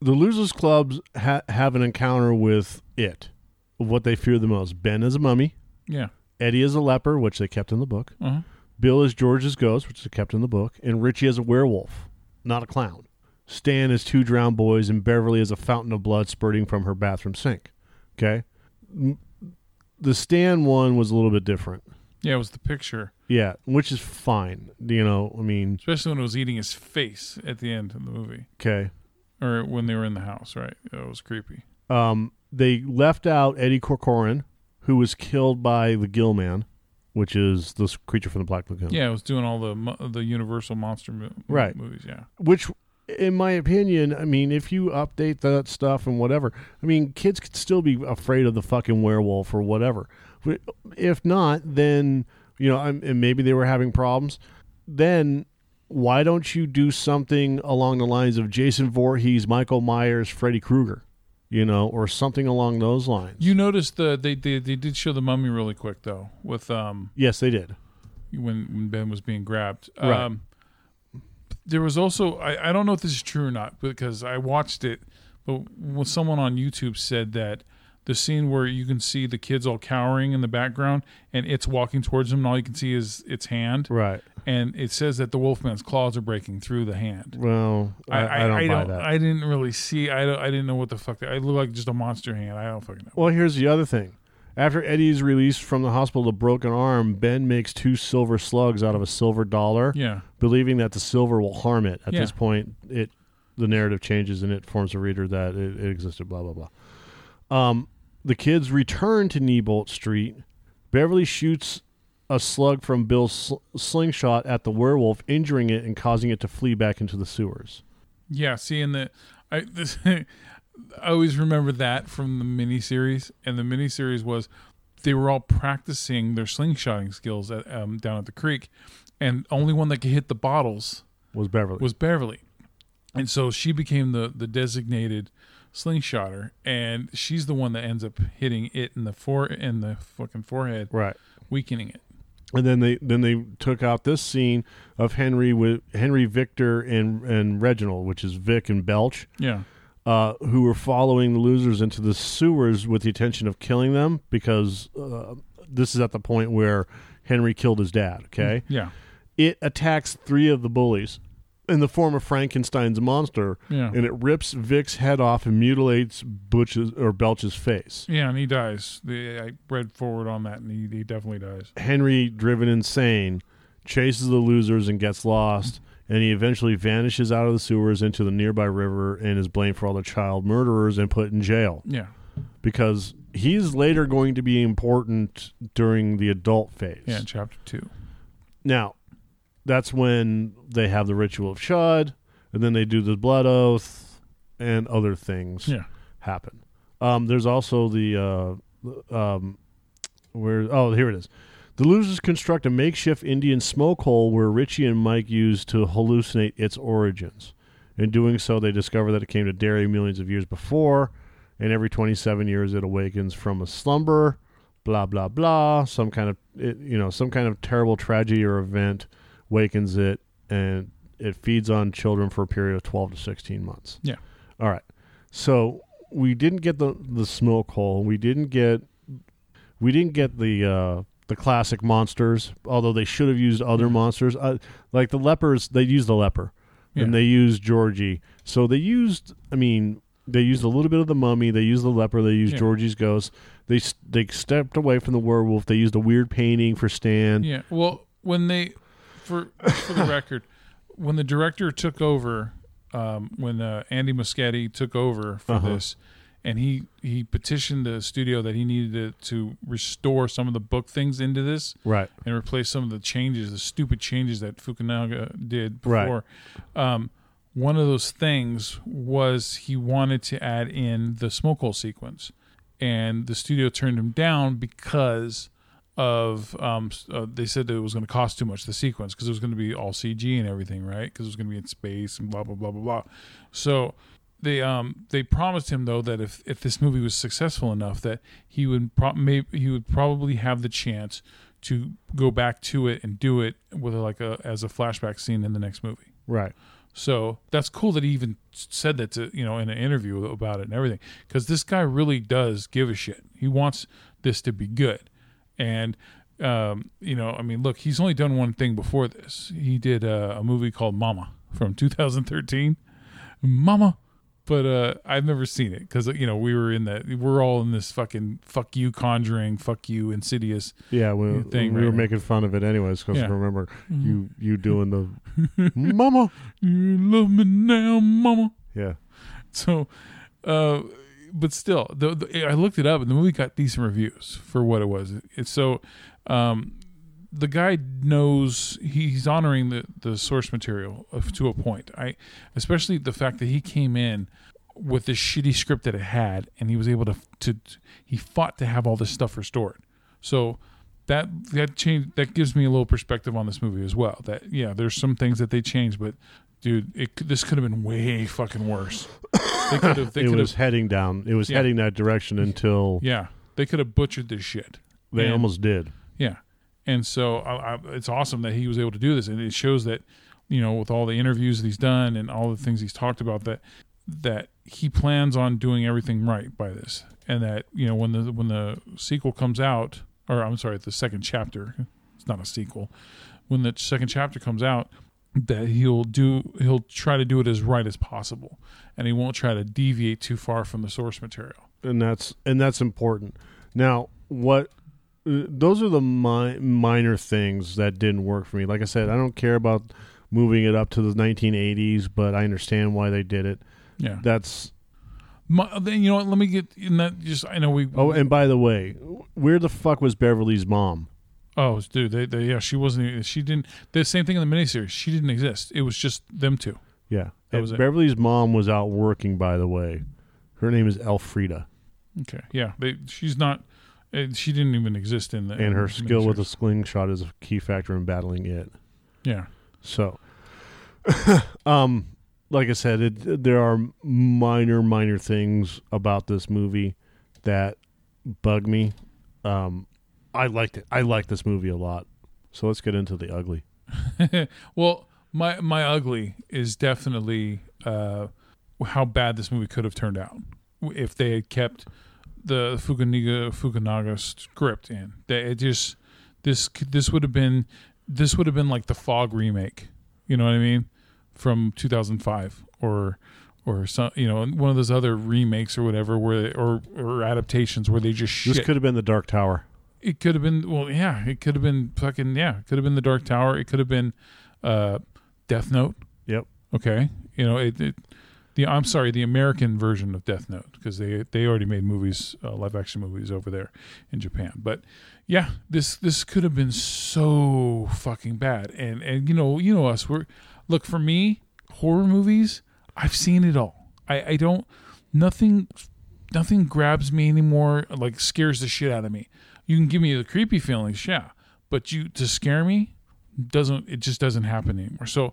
Speaker 1: the losers clubs ha- have an encounter with it, what they fear the most. Ben is a mummy.
Speaker 2: Yeah.
Speaker 1: Eddie is a leper, which they kept in the book.
Speaker 2: Uh huh.
Speaker 1: Bill is George's ghost, which is kept in the book, and Richie is a werewolf, not a clown. Stan is two drowned boys, and Beverly is a fountain of blood spurting from her bathroom sink. Okay, the Stan one was a little bit different.
Speaker 2: Yeah, it was the picture,
Speaker 1: Yeah, which is fine. You know, I mean,
Speaker 2: especially when it was eating his face at the end of the movie,
Speaker 1: okay.
Speaker 2: or when they were in the house. Right. It was creepy.
Speaker 1: Um, they left out Eddie Corcoran, who was killed by the Gill Man, which is this creature from the Black Lagoon.
Speaker 2: Yeah, it was doing all the the Universal monster mo-
Speaker 1: Right.
Speaker 2: movies. Yeah.
Speaker 1: which in my opinion i mean if you update that stuff and whatever i mean kids could still be afraid of the fucking werewolf or whatever if not then you know and maybe they were having problems then why don't you do something along the lines of jason Voorhees, michael myers freddy krueger you know or something along those lines
Speaker 2: You noticed the they, they they did show the mummy really quick though with um
Speaker 1: yes they did
Speaker 2: when when Ben was being grabbed.
Speaker 1: Right.
Speaker 2: Um, there was also I, I don't know if this is true or not because I watched it, but when someone on YouTube said that the scene where you can see the kids all cowering in the background and it's walking towards them and all you can see is its hand
Speaker 1: right
Speaker 2: and it says that the wolfman's claws are breaking through the hand.
Speaker 1: well i, I, don't buy that
Speaker 2: I didn't really see. I don't, I didn't know what the fuck. That, it looked like just a monster hand. I don't fucking know.
Speaker 1: Well, here's the other thing. After Eddie's released from the hospital with a broken arm, Ben makes two silver slugs out of a silver dollar,
Speaker 2: Yeah,
Speaker 1: believing that the silver will harm it. At
Speaker 2: Yeah.
Speaker 1: this point, it the narrative changes and it forms a reader that it, it existed. Blah blah blah. Um, the kids return to Neibolt Street. Beverly shoots a slug from Bill's sl- slingshot at the werewolf, injuring it and causing it to flee back into the sewers.
Speaker 2: yeah. Seeing the, I this, [LAUGHS] I always remember that from the miniseries, and the miniseries was they were all practicing their slingshotting skills at, um, down at the creek, and only one that could hit the bottles
Speaker 1: Was Beverly?
Speaker 2: was Beverly, and so she became the the designated slingshotter, and she's the one that ends up hitting it in the fore in the fucking forehead,
Speaker 1: right.
Speaker 2: weakening it.
Speaker 1: And then they then they took out this scene of Henry with Henry Victor and and Reginald, which is Vic and Belch,
Speaker 2: Yeah,
Speaker 1: uh, who were following the losers into the sewers with the intention of killing them because uh, this is at the point where Henry killed his dad. Okay,
Speaker 2: yeah,
Speaker 1: it attacks three of the bullies in the form of Frankenstein's monster,
Speaker 2: yeah.
Speaker 1: and it rips Vic's head off and mutilates Butch's or Belch's face.
Speaker 2: Yeah, and he dies. The, I read forward on that, and he, he definitely dies.
Speaker 1: Henry, driven insane, chases the losers and gets lost, and he eventually vanishes out of the sewers into the nearby river and is blamed for all the child murderers and put in jail
Speaker 2: Yeah,
Speaker 1: because he's later going to be important during the adult phase.
Speaker 2: yeah. Chapter two.
Speaker 1: Now, that's when they have the ritual of Shud, and then they do the blood oath, and other things
Speaker 2: Yeah,
Speaker 1: happen. Um, there's also the uh, um, where oh here it is. The losers construct a makeshift Indian smoke hole where Richie and Mike use to hallucinate its origins. In doing so, they discover that it came to Derry millions of years before, and every 27 years it awakens from a slumber. Blah blah blah. Some kind of it, you know some kind of terrible tragedy or event wakens it, and it feeds on children for a period of 12 to 16 months.
Speaker 2: Yeah.
Speaker 1: All right. So we didn't get the the smoke hole. We didn't get we didn't get the uh, the classic monsters. Although they should have used other monsters, uh, like the lepers. They used the leper,
Speaker 2: yeah.
Speaker 1: and they used Georgie. So they used. I mean, they used a little bit of the mummy. They used the leper. They used
Speaker 2: Yeah.
Speaker 1: Georgie's ghost. They they stepped away from the werewolf. They used a weird painting for Stan.
Speaker 2: yeah. Well, when they, for for the record, when the director took over, um, when uh, Andy Muschietti took over for
Speaker 1: Uh-huh.
Speaker 2: this, and he he petitioned the studio that he needed to, to restore some of the book things into this
Speaker 1: Right.
Speaker 2: and replace some of the changes, the stupid changes that Fukunaga did
Speaker 1: Right.
Speaker 2: before. Um, one of those things was he wanted to add in the smoke hole sequence, and the studio turned him down because of um, uh, they said that it was going to cost too much the sequence because it was going to be all CG and everything, right? Because it was going to be in space and blah blah blah blah blah. So they um they promised him though that if if this movie was successful enough that he would pro- maybe he would probably have the chance to go back to it and do it with like a as a flashback scene in the next movie.
Speaker 1: Right.
Speaker 2: So that's cool that he even said that to you know in an interview about it and everything because this guy really does give a shit. He wants this to be good, and um, you know I mean look he's only done one thing before this. He did uh, a movie called Mama from [LAUGHS] 2013. Mama. But uh, I've never seen it because you know we were in that we're all in this fucking fuck you conjuring fuck you insidious
Speaker 1: Yeah, we,
Speaker 2: thing
Speaker 1: we
Speaker 2: right
Speaker 1: were
Speaker 2: now.
Speaker 1: making fun of it anyways because
Speaker 2: Yeah. Mm-hmm.
Speaker 1: Remember you you doing the [LAUGHS] mama.
Speaker 2: you love me now mama
Speaker 1: Yeah.
Speaker 2: So, uh, but still, the, the, I looked it up, and the movie got decent reviews for what it was. It's so, um, the guy knows he's honoring the the source material to a point. I, especially the fact that he came in with this shitty script that it had, and he was able to to he fought to have all this stuff restored. So. That that change that gives me a little perspective on this movie as well. That yeah, there's some things that they changed, but dude, it this could have been way fucking worse. They [COUGHS] could have. They
Speaker 1: it
Speaker 2: could
Speaker 1: was
Speaker 2: have.
Speaker 1: heading down. It was
Speaker 2: Yeah.
Speaker 1: heading that direction until
Speaker 2: Yeah, they could have butchered this shit.
Speaker 1: they
Speaker 2: And-
Speaker 1: almost did.
Speaker 2: Yeah, and so I, I, it's awesome that he was able to do this, and it shows that you know with all the interviews that he's done and all the things he's talked about that that he plans on doing everything right by this, and that you know when the when the sequel comes out, or I'm sorry, the second chapter, it's not a sequel. When the second chapter comes out, that he'll do he'll try to do it as right as possible, and he won't try to deviate too far from the source material.
Speaker 1: and that's and that's important. Now, what uh, those are the mi- minor things that didn't work for me. Like I said, I don't care about moving it up to the 1980s, but I understand why they did it.
Speaker 2: Yeah.
Speaker 1: That's
Speaker 2: My, then you know what? Let me get in that. Just I know we.
Speaker 1: oh, and by the way, where the fuck was Beverly's mom?
Speaker 2: Oh, dude, they, they yeah, she wasn't. even- She didn't. The same thing in the miniseries. She didn't exist. It was just them two.
Speaker 1: Yeah,
Speaker 2: That was it.
Speaker 1: Beverly's mom was out working. By the way, her name is Elfrida,
Speaker 2: Okay, yeah, they. She's not. uh, She didn't even exist in the.
Speaker 1: and her
Speaker 2: the
Speaker 1: skill with a slingshot is a key factor in battling it.
Speaker 2: Yeah,
Speaker 1: So, [COUGHS] um, like I said, it, there are minor, minor things about this movie that bug me. Um, I liked it. I like this movie a lot. So let's get into the ugly. [LAUGHS]
Speaker 2: well, my my ugly is definitely uh, how bad this movie could have turned out if they had kept the Fukunaga Fukunaga script in. They, it just this this would have been this would have been like the Fog remake. You know what I mean? From 2005 or or some you know one of those other remakes or whatever where or or adaptations where they just shit
Speaker 1: This could have been the Dark Tower.
Speaker 2: It could have been well yeah it could have been fucking yeah it could have been the dark tower. It could have been uh death note.
Speaker 1: Yep.
Speaker 2: okay. You know it, it the i'm sorry the american version of death note because they they already made movies uh, live action movies over there in japan. But yeah this this could have been so fucking bad. And and you know you know us we're look for me horror movies i've seen it all. I i don't nothing nothing grabs me anymore like scares the shit out of me you can give me the creepy feelings yeah but you to scare me doesn't it just doesn't happen anymore so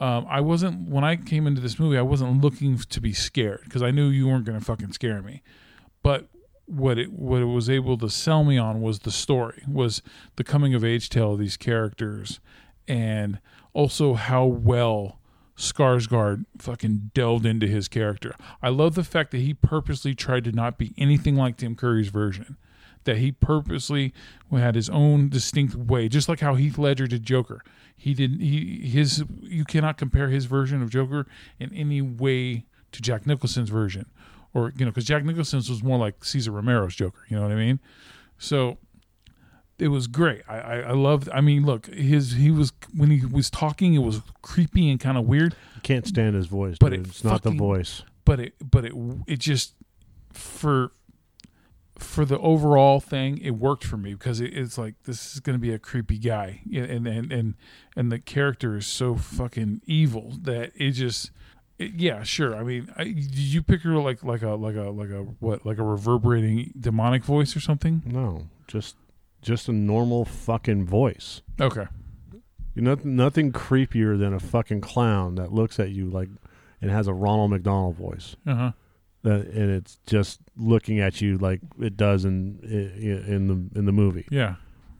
Speaker 2: um, I wasn't when I came into this movie. I wasn't looking to be scared because I knew you weren't going to fucking scare me. But what it what it was able to sell me on was the story, was the coming of age tale of these characters, and also how well Skarsgård fucking delved into his character. I love the fact that he purposely tried to not be anything like Tim Curry's version. That he purposely had his own distinct way, just like how Heath Ledger did Joker. He didn't. he his. You cannot compare his version of Joker in any way to Jack Nicholson's version, or you know, because Jack Nicholson's was more like Cesar Romero's Joker. You know what I mean? So it was great. I, I, I loved. I mean, look, his he was when he was talking, it was creepy and kind of weird,
Speaker 1: You can't stand his voice,
Speaker 2: But
Speaker 1: dude.
Speaker 2: it
Speaker 1: it's not the voice.
Speaker 2: but it but it it just for for the overall thing, it worked for me because it, it's like this is going to be a creepy guy, and and and and the character is so fucking evil that it just. It, yeah, sure. I mean, I, did you picture like like a like a like a what like a reverberating demonic voice or something?
Speaker 1: No, just just a normal fucking voice.
Speaker 2: Okay.
Speaker 1: You know, nothing creepier than a fucking clown that looks at you like and has a Ronald McDonald voice.
Speaker 2: Uh huh.
Speaker 1: That and it's just looking at you like it does in in, in the in the movie.
Speaker 2: Yeah.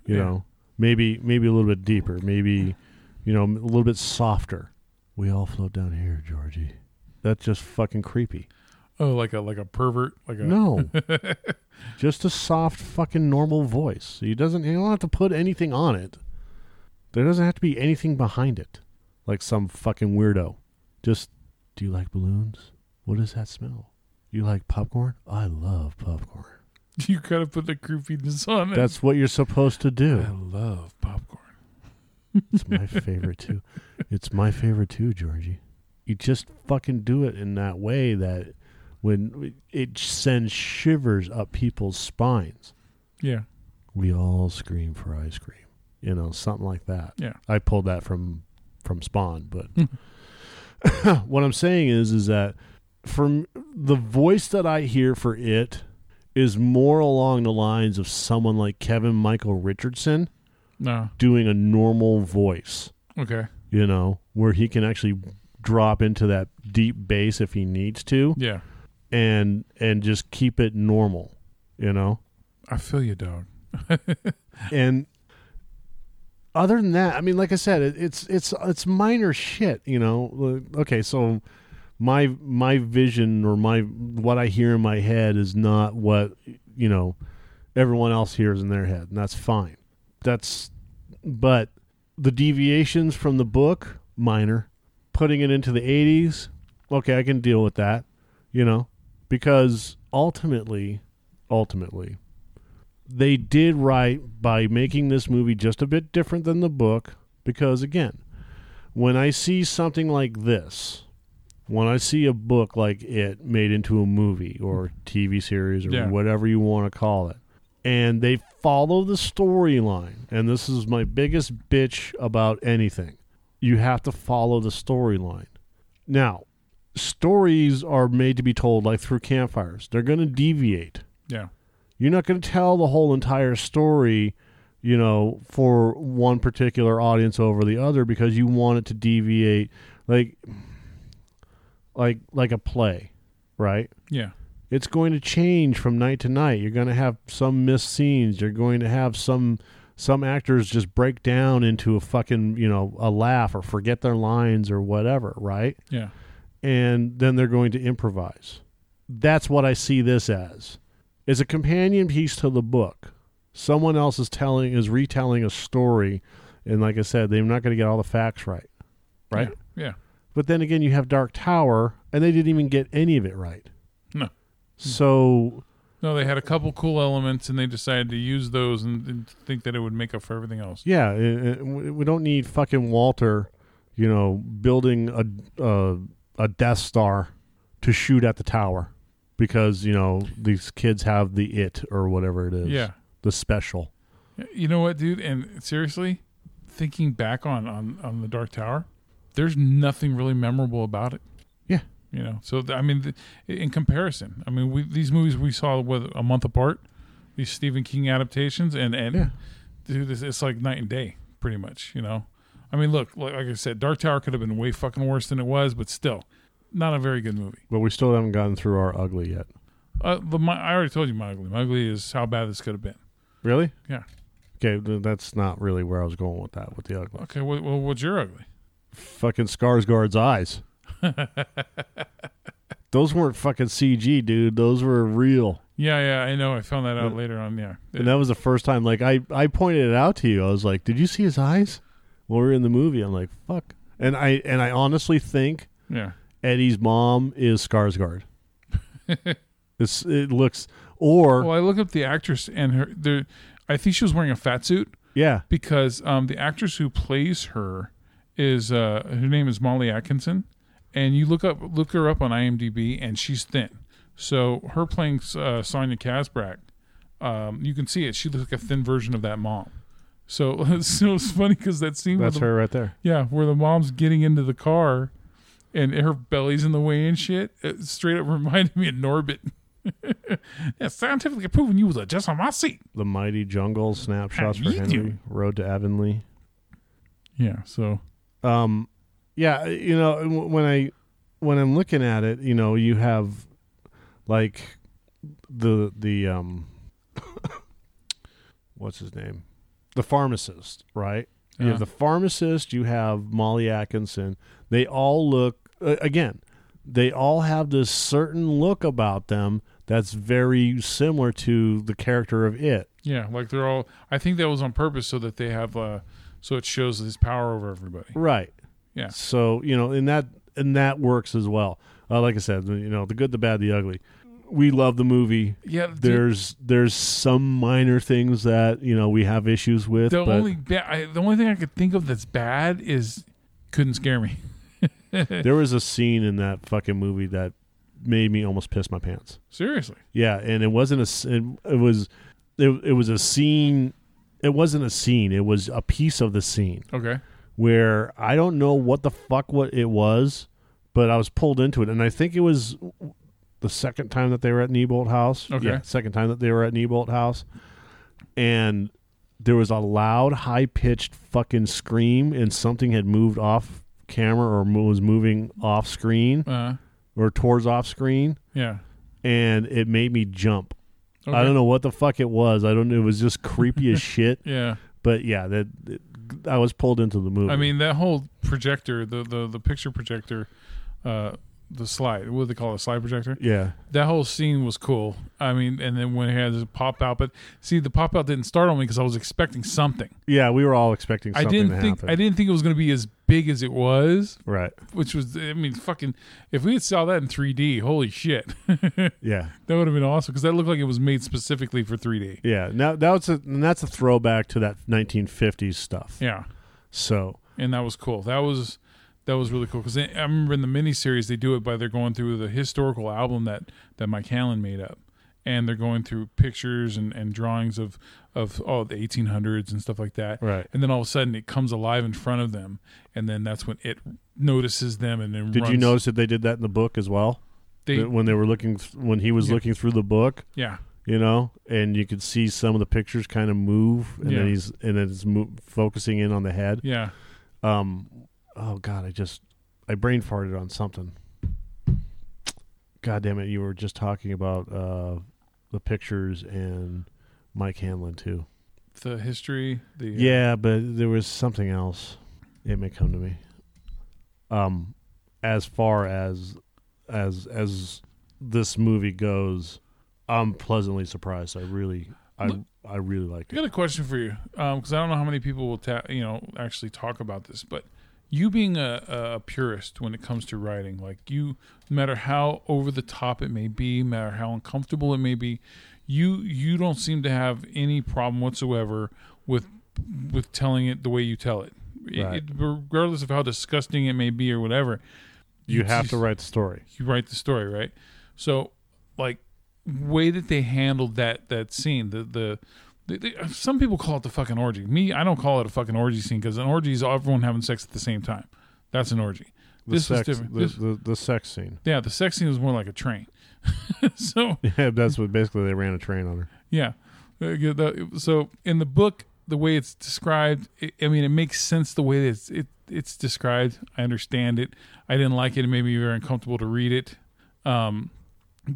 Speaker 1: You
Speaker 2: Yeah.
Speaker 1: know, maybe maybe a little bit deeper, maybe you know a little bit softer. We all float down here, Georgie. That's just fucking creepy.
Speaker 2: Oh, like a like a pervert, like a
Speaker 1: No, [LAUGHS] just a soft fucking normal voice. He doesn't. You don't have to put anything on it. There doesn't have to be anything behind it, like some fucking weirdo. Just, do you like balloons? What does that smell? You like popcorn? I love popcorn. [LAUGHS]
Speaker 2: You gotta put the creepiness on it.
Speaker 1: That's what you're supposed to do.
Speaker 2: I love popcorn.
Speaker 1: It's my [LAUGHS] favorite too. It's my favorite too, Georgie. You just fucking do it in that way that when it sends shivers up people's spines.
Speaker 2: Yeah.
Speaker 1: We all scream for ice cream. You know, something like that.
Speaker 2: Yeah.
Speaker 1: I pulled that from from Spawn, but [LAUGHS] what I'm saying is is that from the voice that I hear for it is more along the lines of someone like Kevin Michael Richardson
Speaker 2: No.
Speaker 1: doing a normal voice,
Speaker 2: Okay.
Speaker 1: you know, where he can actually drop into that deep bass if he needs to
Speaker 2: Yeah.
Speaker 1: and and just keep it normal, you know?
Speaker 2: I feel you, dog. [LAUGHS]
Speaker 1: and other than that, I mean, like I said, it, it's it's it's minor shit, you know. Okay, so my my vision or my what I hear in my head is not what you know everyone else hears in their head, and that's fine. That's but the deviations from the book minor. Putting it into the 80s, okay, I can deal with that, you know, because ultimately, ultimately, they did right by making this movie just a bit different than the book because again when i see something like this when i see a book like it made into a movie or tv series or
Speaker 2: Yeah.
Speaker 1: whatever you want to call it and they follow the storyline and this is my biggest bitch about anything you have to follow the storyline now stories are made to be told like through campfires they're going to deviate
Speaker 2: Yeah.
Speaker 1: you're not going to tell the whole entire story, you know, for one particular audience over the other because you want it to deviate like like like a play, right?
Speaker 2: Yeah.
Speaker 1: It's going to change from night to night. You're going to have some missed scenes. You're going to have some some actors just break down into a fucking, you know, a laugh or forget their lines or whatever, right?
Speaker 2: Yeah.
Speaker 1: and then they're going to improvise. That's what I see this as. It's a companion piece to the book. Someone else is telling is retelling a story, and like I said, they're not going to get all the facts right, right?
Speaker 2: Yeah. yeah.
Speaker 1: But then again, you have Dark Tower, and they didn't even get any of it right.
Speaker 2: No.
Speaker 1: So
Speaker 2: No, they had a couple cool elements, and they decided to use those and, and think that it would make up for everything else.
Speaker 1: yeah, it- it- we we don't need fucking Walter, you know, building a a, a Death Star to shoot at the tower because you know these kids have the it or whatever it is.
Speaker 2: Yeah.
Speaker 1: the special.
Speaker 2: You know what, dude? And seriously, thinking back on on on the Dark Tower, there's nothing really memorable about it.
Speaker 1: Yeah.
Speaker 2: You know, so I mean, in comparison, I mean, we, these movies we saw with a month apart, these Stephen King adaptations, and and
Speaker 1: Yeah.
Speaker 2: dude, it's, it's like night and day, pretty much. You know, I mean, look, like, like I said, Dark Tower could have been way fucking worse than it was, but still, not a very good movie.
Speaker 1: But we still haven't gotten through our ugly yet.
Speaker 2: Uh, the my, I already told you my ugly. My ugly is how bad this could have been.
Speaker 1: Really?
Speaker 2: Yeah.
Speaker 1: Okay, that's not really where I was going with that. With the ugly,
Speaker 2: Okay, well what's your ugly?
Speaker 1: Fucking Skarsgård's eyes. [LAUGHS] Those weren't fucking CG, dude. Those were real.
Speaker 2: Yeah, yeah, I know. I found that out
Speaker 1: Uh,
Speaker 2: later on. Yeah,
Speaker 1: And that was the first time. Like I, I pointed it out to you. I was like, "Did you see his eyes?" When we were in the movie, I'm like, "Fuck." And I and I honestly think
Speaker 2: yeah,
Speaker 1: Eddie's mom is Skarsgård. [LAUGHS] it's it looks or
Speaker 2: Well, I looked up the actress and her. The I think she was wearing a fat suit
Speaker 1: yeah
Speaker 2: because um, the actress who plays her is uh, her name is Molly Atkinson, and you look up look her up on IMDb, and she's thin. So her playing uh, Sonia Kaspbrak, um, you can see it. She looks like a thin version of that mom. So [LAUGHS] it's, it's funny because that scene
Speaker 1: That's
Speaker 2: the,
Speaker 1: her right there.
Speaker 2: yeah, where the mom's getting into the car and her belly's in the way and shit, it straight up [LAUGHS] reminded me of Norbit. [LAUGHS] yeah, scientifically proven you was a just on my seat.
Speaker 1: The mighty jungle snapshots for Henry.
Speaker 2: doing?
Speaker 1: Road to Avonlea.
Speaker 2: Yeah, so
Speaker 1: Um, yeah, you know when I when I'm looking at it, you know, you have like the the um, [LAUGHS] what's his name, the pharmacist, right? You have the pharmacist. You have Molly Atkinson. They all look uh, again. They all have this certain look about them that's very similar to the character of it.
Speaker 2: yeah, like they're all. I think that was on purpose so that they have, uh so it shows his power over everybody.
Speaker 1: Right.
Speaker 2: Yeah.
Speaker 1: So you know, and that and that works as well. Uh, like I said, you know, the good, the bad, the ugly. We love the movie.
Speaker 2: Yeah, the,
Speaker 1: There's there's some minor things that you know we have issues with,
Speaker 2: the only ba- I, the only thing I could think of that's bad is couldn't scare me. [LAUGHS]
Speaker 1: there was a scene in that fucking movie that made me almost piss my pants.
Speaker 2: Seriously,
Speaker 1: Yeah, and it wasn't a. It, it was, it, it was a scene. It wasn't a scene. It was a piece of the scene
Speaker 2: okay,
Speaker 1: where I don't know what the fuck what it was, but I was pulled into it, and I think it was the second time that they were at Neibolt House.
Speaker 2: Okay.
Speaker 1: Yeah, second time that they were at Neibolt House, and there was a loud, high pitched fucking scream, and something had moved off camera or was moving off screen
Speaker 2: uh,
Speaker 1: or towards off screen,
Speaker 2: yeah,
Speaker 1: and it made me jump.
Speaker 2: Okay.
Speaker 1: I don't know what the fuck it was. I don't know. It was just creepy as [LAUGHS] shit.
Speaker 2: Yeah,
Speaker 1: But yeah, that it, I was pulled into the movie.
Speaker 2: I mean that whole projector, the the the picture projector, uh, the slide. What do they call it? A slide projector.
Speaker 1: yeah,
Speaker 2: That whole scene was cool. I mean, and then when it had this pop out, but see, the pop out didn't start on me because I was expecting something.
Speaker 1: yeah. We were all expecting
Speaker 2: I didn't
Speaker 1: to
Speaker 2: think
Speaker 1: happen.
Speaker 2: I didn't think it was going to be as big as it was,
Speaker 1: right.
Speaker 2: which was I mean, fucking. If we had saw that in 3D, holy shit, [LAUGHS]
Speaker 1: yeah.
Speaker 2: that would have been awesome because that looked like it was made specifically for 3D.
Speaker 1: Yeah. Now that was a and that's a throwback to that 1950s stuff.
Speaker 2: Yeah,
Speaker 1: So
Speaker 2: and that was cool. That was that was really cool because I remember in the miniseries they do it by they're going through the historical album that that Mike Hanlon made up, and they're going through pictures and, and drawings of of oh the 1800s and stuff like that.
Speaker 1: right.
Speaker 2: And then all of a sudden it comes alive in front of them, and then that's when it notices them and then
Speaker 1: Did you notice that they did that in the book as well?
Speaker 2: they
Speaker 1: when they were looking th- when he was
Speaker 2: Yeah.
Speaker 1: looking through the book,
Speaker 2: yeah
Speaker 1: you know, and you could see some of the pictures kind of move, and
Speaker 2: Yeah.
Speaker 1: then he's and then it's mo- focusing in on the head.
Speaker 2: yeah
Speaker 1: Um, oh god, I just I brain farted on something. God damn it! You were just talking about uh, the pictures and Mike Hanlon too.
Speaker 2: the history the
Speaker 1: Yeah, but there was something else. It may come to me. Um, as far as as as this movie goes, I'm pleasantly surprised. I really, I I really liked
Speaker 2: I
Speaker 1: it.
Speaker 2: got a question for you because I don't know how many people will ta- you know actually talk about this, but you being a, a purist when it comes to writing, like you, no matter how over the top it may be, no matter how uncomfortable it may be, you you don't seem to have any problem whatsoever with with telling it the way you tell it, It-
Speaker 1: Right.
Speaker 2: it- regardless of how disgusting it may be or whatever.
Speaker 1: You have to write the story.
Speaker 2: you write the story, right? So, like, way that they handled that that scene, the the. Some people call it the fucking orgy. Me, I don't call it a fucking orgy scene because an orgy is everyone having sex at the same time. That's an orgy.
Speaker 1: The
Speaker 2: This
Speaker 1: sex,
Speaker 2: different.
Speaker 1: The,
Speaker 2: This-
Speaker 1: the, the sex scene.
Speaker 2: Yeah, the sex scene was more like a train. [LAUGHS] so
Speaker 1: Yeah, that's what basically they ran a train on her.
Speaker 2: yeah, Uh, so in the book, the way it's described, it, I mean, it makes sense the way it's it, it's described. I understand it. I didn't like it. It made me very uncomfortable to read it. Um,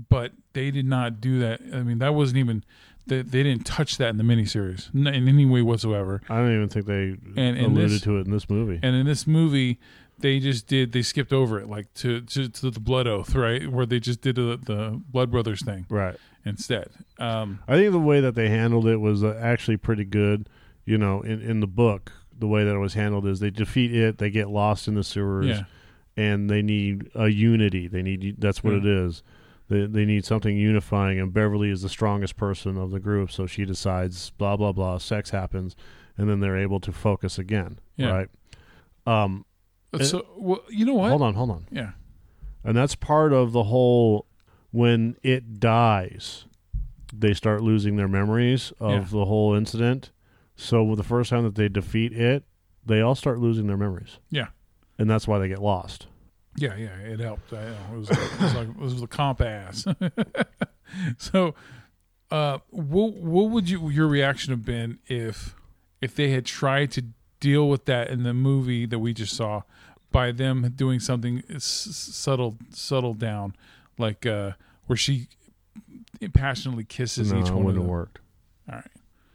Speaker 2: but they did not do that. I mean, that wasn't even. They, they didn't touch that in the miniseries in any way whatsoever.
Speaker 1: I don't even think they
Speaker 2: And in
Speaker 1: alluded
Speaker 2: this-
Speaker 1: to it in this movie.
Speaker 2: And in this movie, they just did. They skipped over it, like to to, to the blood oath, right? Where they just did the, the Blood Brothers thing
Speaker 1: right.
Speaker 2: instead. Um,
Speaker 1: I think the way that they handled it was uh, actually pretty good. You know, in in the book, the way that it was handled is they defeat it, they get lost in the sewers,
Speaker 2: yeah,
Speaker 1: and they need a unity. They need that's what
Speaker 2: Yeah.
Speaker 1: it is. They they need something unifying, and Beverly is the strongest person of the group, so she decides blah blah blah. Sex happens, and then they're able to focus again.
Speaker 2: Yeah.
Speaker 1: Right. Um.
Speaker 2: so well, you know what?
Speaker 1: Hold on. Hold on.
Speaker 2: Yeah,
Speaker 1: and that's part of the whole when it dies, they start losing their memories of
Speaker 2: Yeah.
Speaker 1: the whole incident. So the first time that they defeat it, they all start losing their memories.
Speaker 2: Yeah.
Speaker 1: And that's why they get lost.
Speaker 2: Yeah, yeah, it helped. I know. It was, it was like it was the comp ass. [LAUGHS] so, uh, what what would you your reaction have been if if they had tried to deal with that in the movie that we just saw by them doing something s- subtle subtle down, like uh, where she passionately kisses
Speaker 1: no,
Speaker 2: each one of
Speaker 1: wouldn't have
Speaker 2: them.
Speaker 1: worked.
Speaker 2: All right.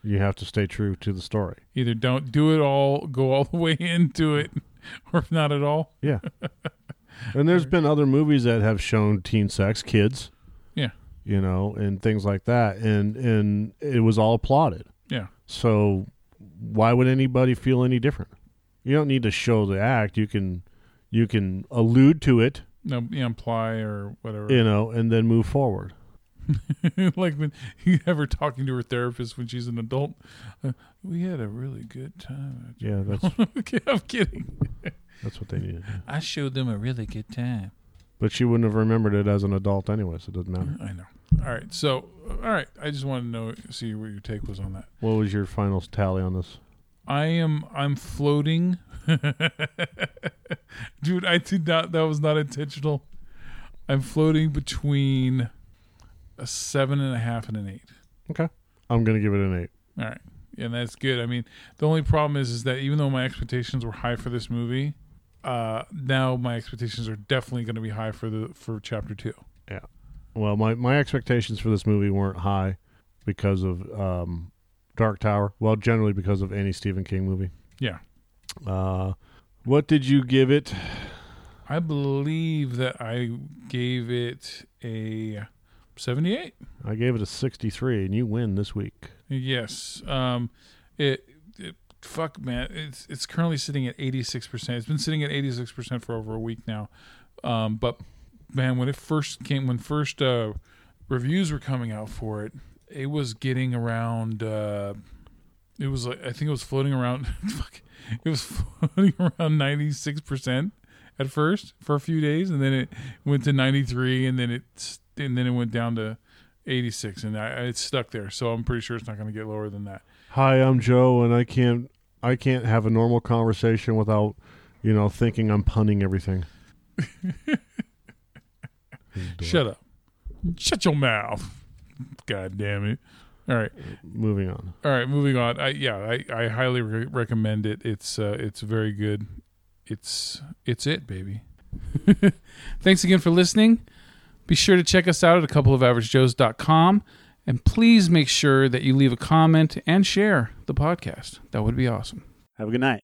Speaker 1: You have to stay true to the story.
Speaker 2: Either don't do it all, go all the way [LAUGHS] into it, or not at all.
Speaker 1: Yeah. [LAUGHS] and there's been other movies that have shown teen sex, kids.
Speaker 2: Yeah.
Speaker 1: You know, and things like that. And and it was all applauded.
Speaker 2: Yeah.
Speaker 1: So why would anybody feel any different? You don't need to show the act. You can you can allude to it,
Speaker 2: No, imply or whatever.
Speaker 1: you know, and then move forward. [LAUGHS]
Speaker 2: like when you have her talking to her therapist when she's an adult. Uh, we had a really good time.
Speaker 1: Yeah, that's [LAUGHS]
Speaker 2: okay, I'm kidding. [LAUGHS]
Speaker 1: that's what they needed.
Speaker 2: I showed them a really good time.
Speaker 1: But she wouldn't have remembered it as an adult anyway, so it doesn't matter.
Speaker 2: I know. All right. So, all right. I just wanted to know, see what your take was on that.
Speaker 1: What was your final tally on this?
Speaker 2: I am. I'm floating. [LAUGHS] Dude, I did not. That was not intentional. I'm floating between a seven and a half and an eight. Okay.
Speaker 1: I'm gonna give it an eight.
Speaker 2: All right. And that's good. I mean, the only problem is is that even though my expectations were high for this movie, uh, now my expectations are definitely going to be high for the for chapter 2. Yeah.
Speaker 1: Well, my, my expectations for this movie weren't high because of um, Dark Tower. Well, generally because of any Stephen King movie.
Speaker 2: Yeah.
Speaker 1: Uh, what did you give it?
Speaker 2: I believe that I gave it a 78.
Speaker 1: I gave it a 63, and you win this week.
Speaker 2: Yes. Um it fuck man, it's it's currently sitting at 86%. It's been sitting at 86% for over a week now. Um but man, when it first came when first uh reviews were coming out for it, it was getting around uh it was like I think it was floating around [LAUGHS] fuck, it was [LAUGHS] floating around 96% at first for a few days and then it went to 93 and then it and then it went down to 86 and I, it's stuck there so i'm pretty sure it's not going to get lower than that
Speaker 1: Hi, I'm Joe, and I can't I can't have a normal conversation without, you know, thinking I'm punning everything. [LAUGHS]
Speaker 2: shut up. Shut your mouth. God damn it. All right.
Speaker 1: Moving on.
Speaker 2: all right moving on. I yeah i, I highly re- recommend it. It's uh it's very good. It's it's it baby. [LAUGHS] Thanks again for listening. Be sure to check us out at a couple of averagejoes.com and please make sure that you leave a comment and share the podcast that would be awesome
Speaker 3: Have a good night.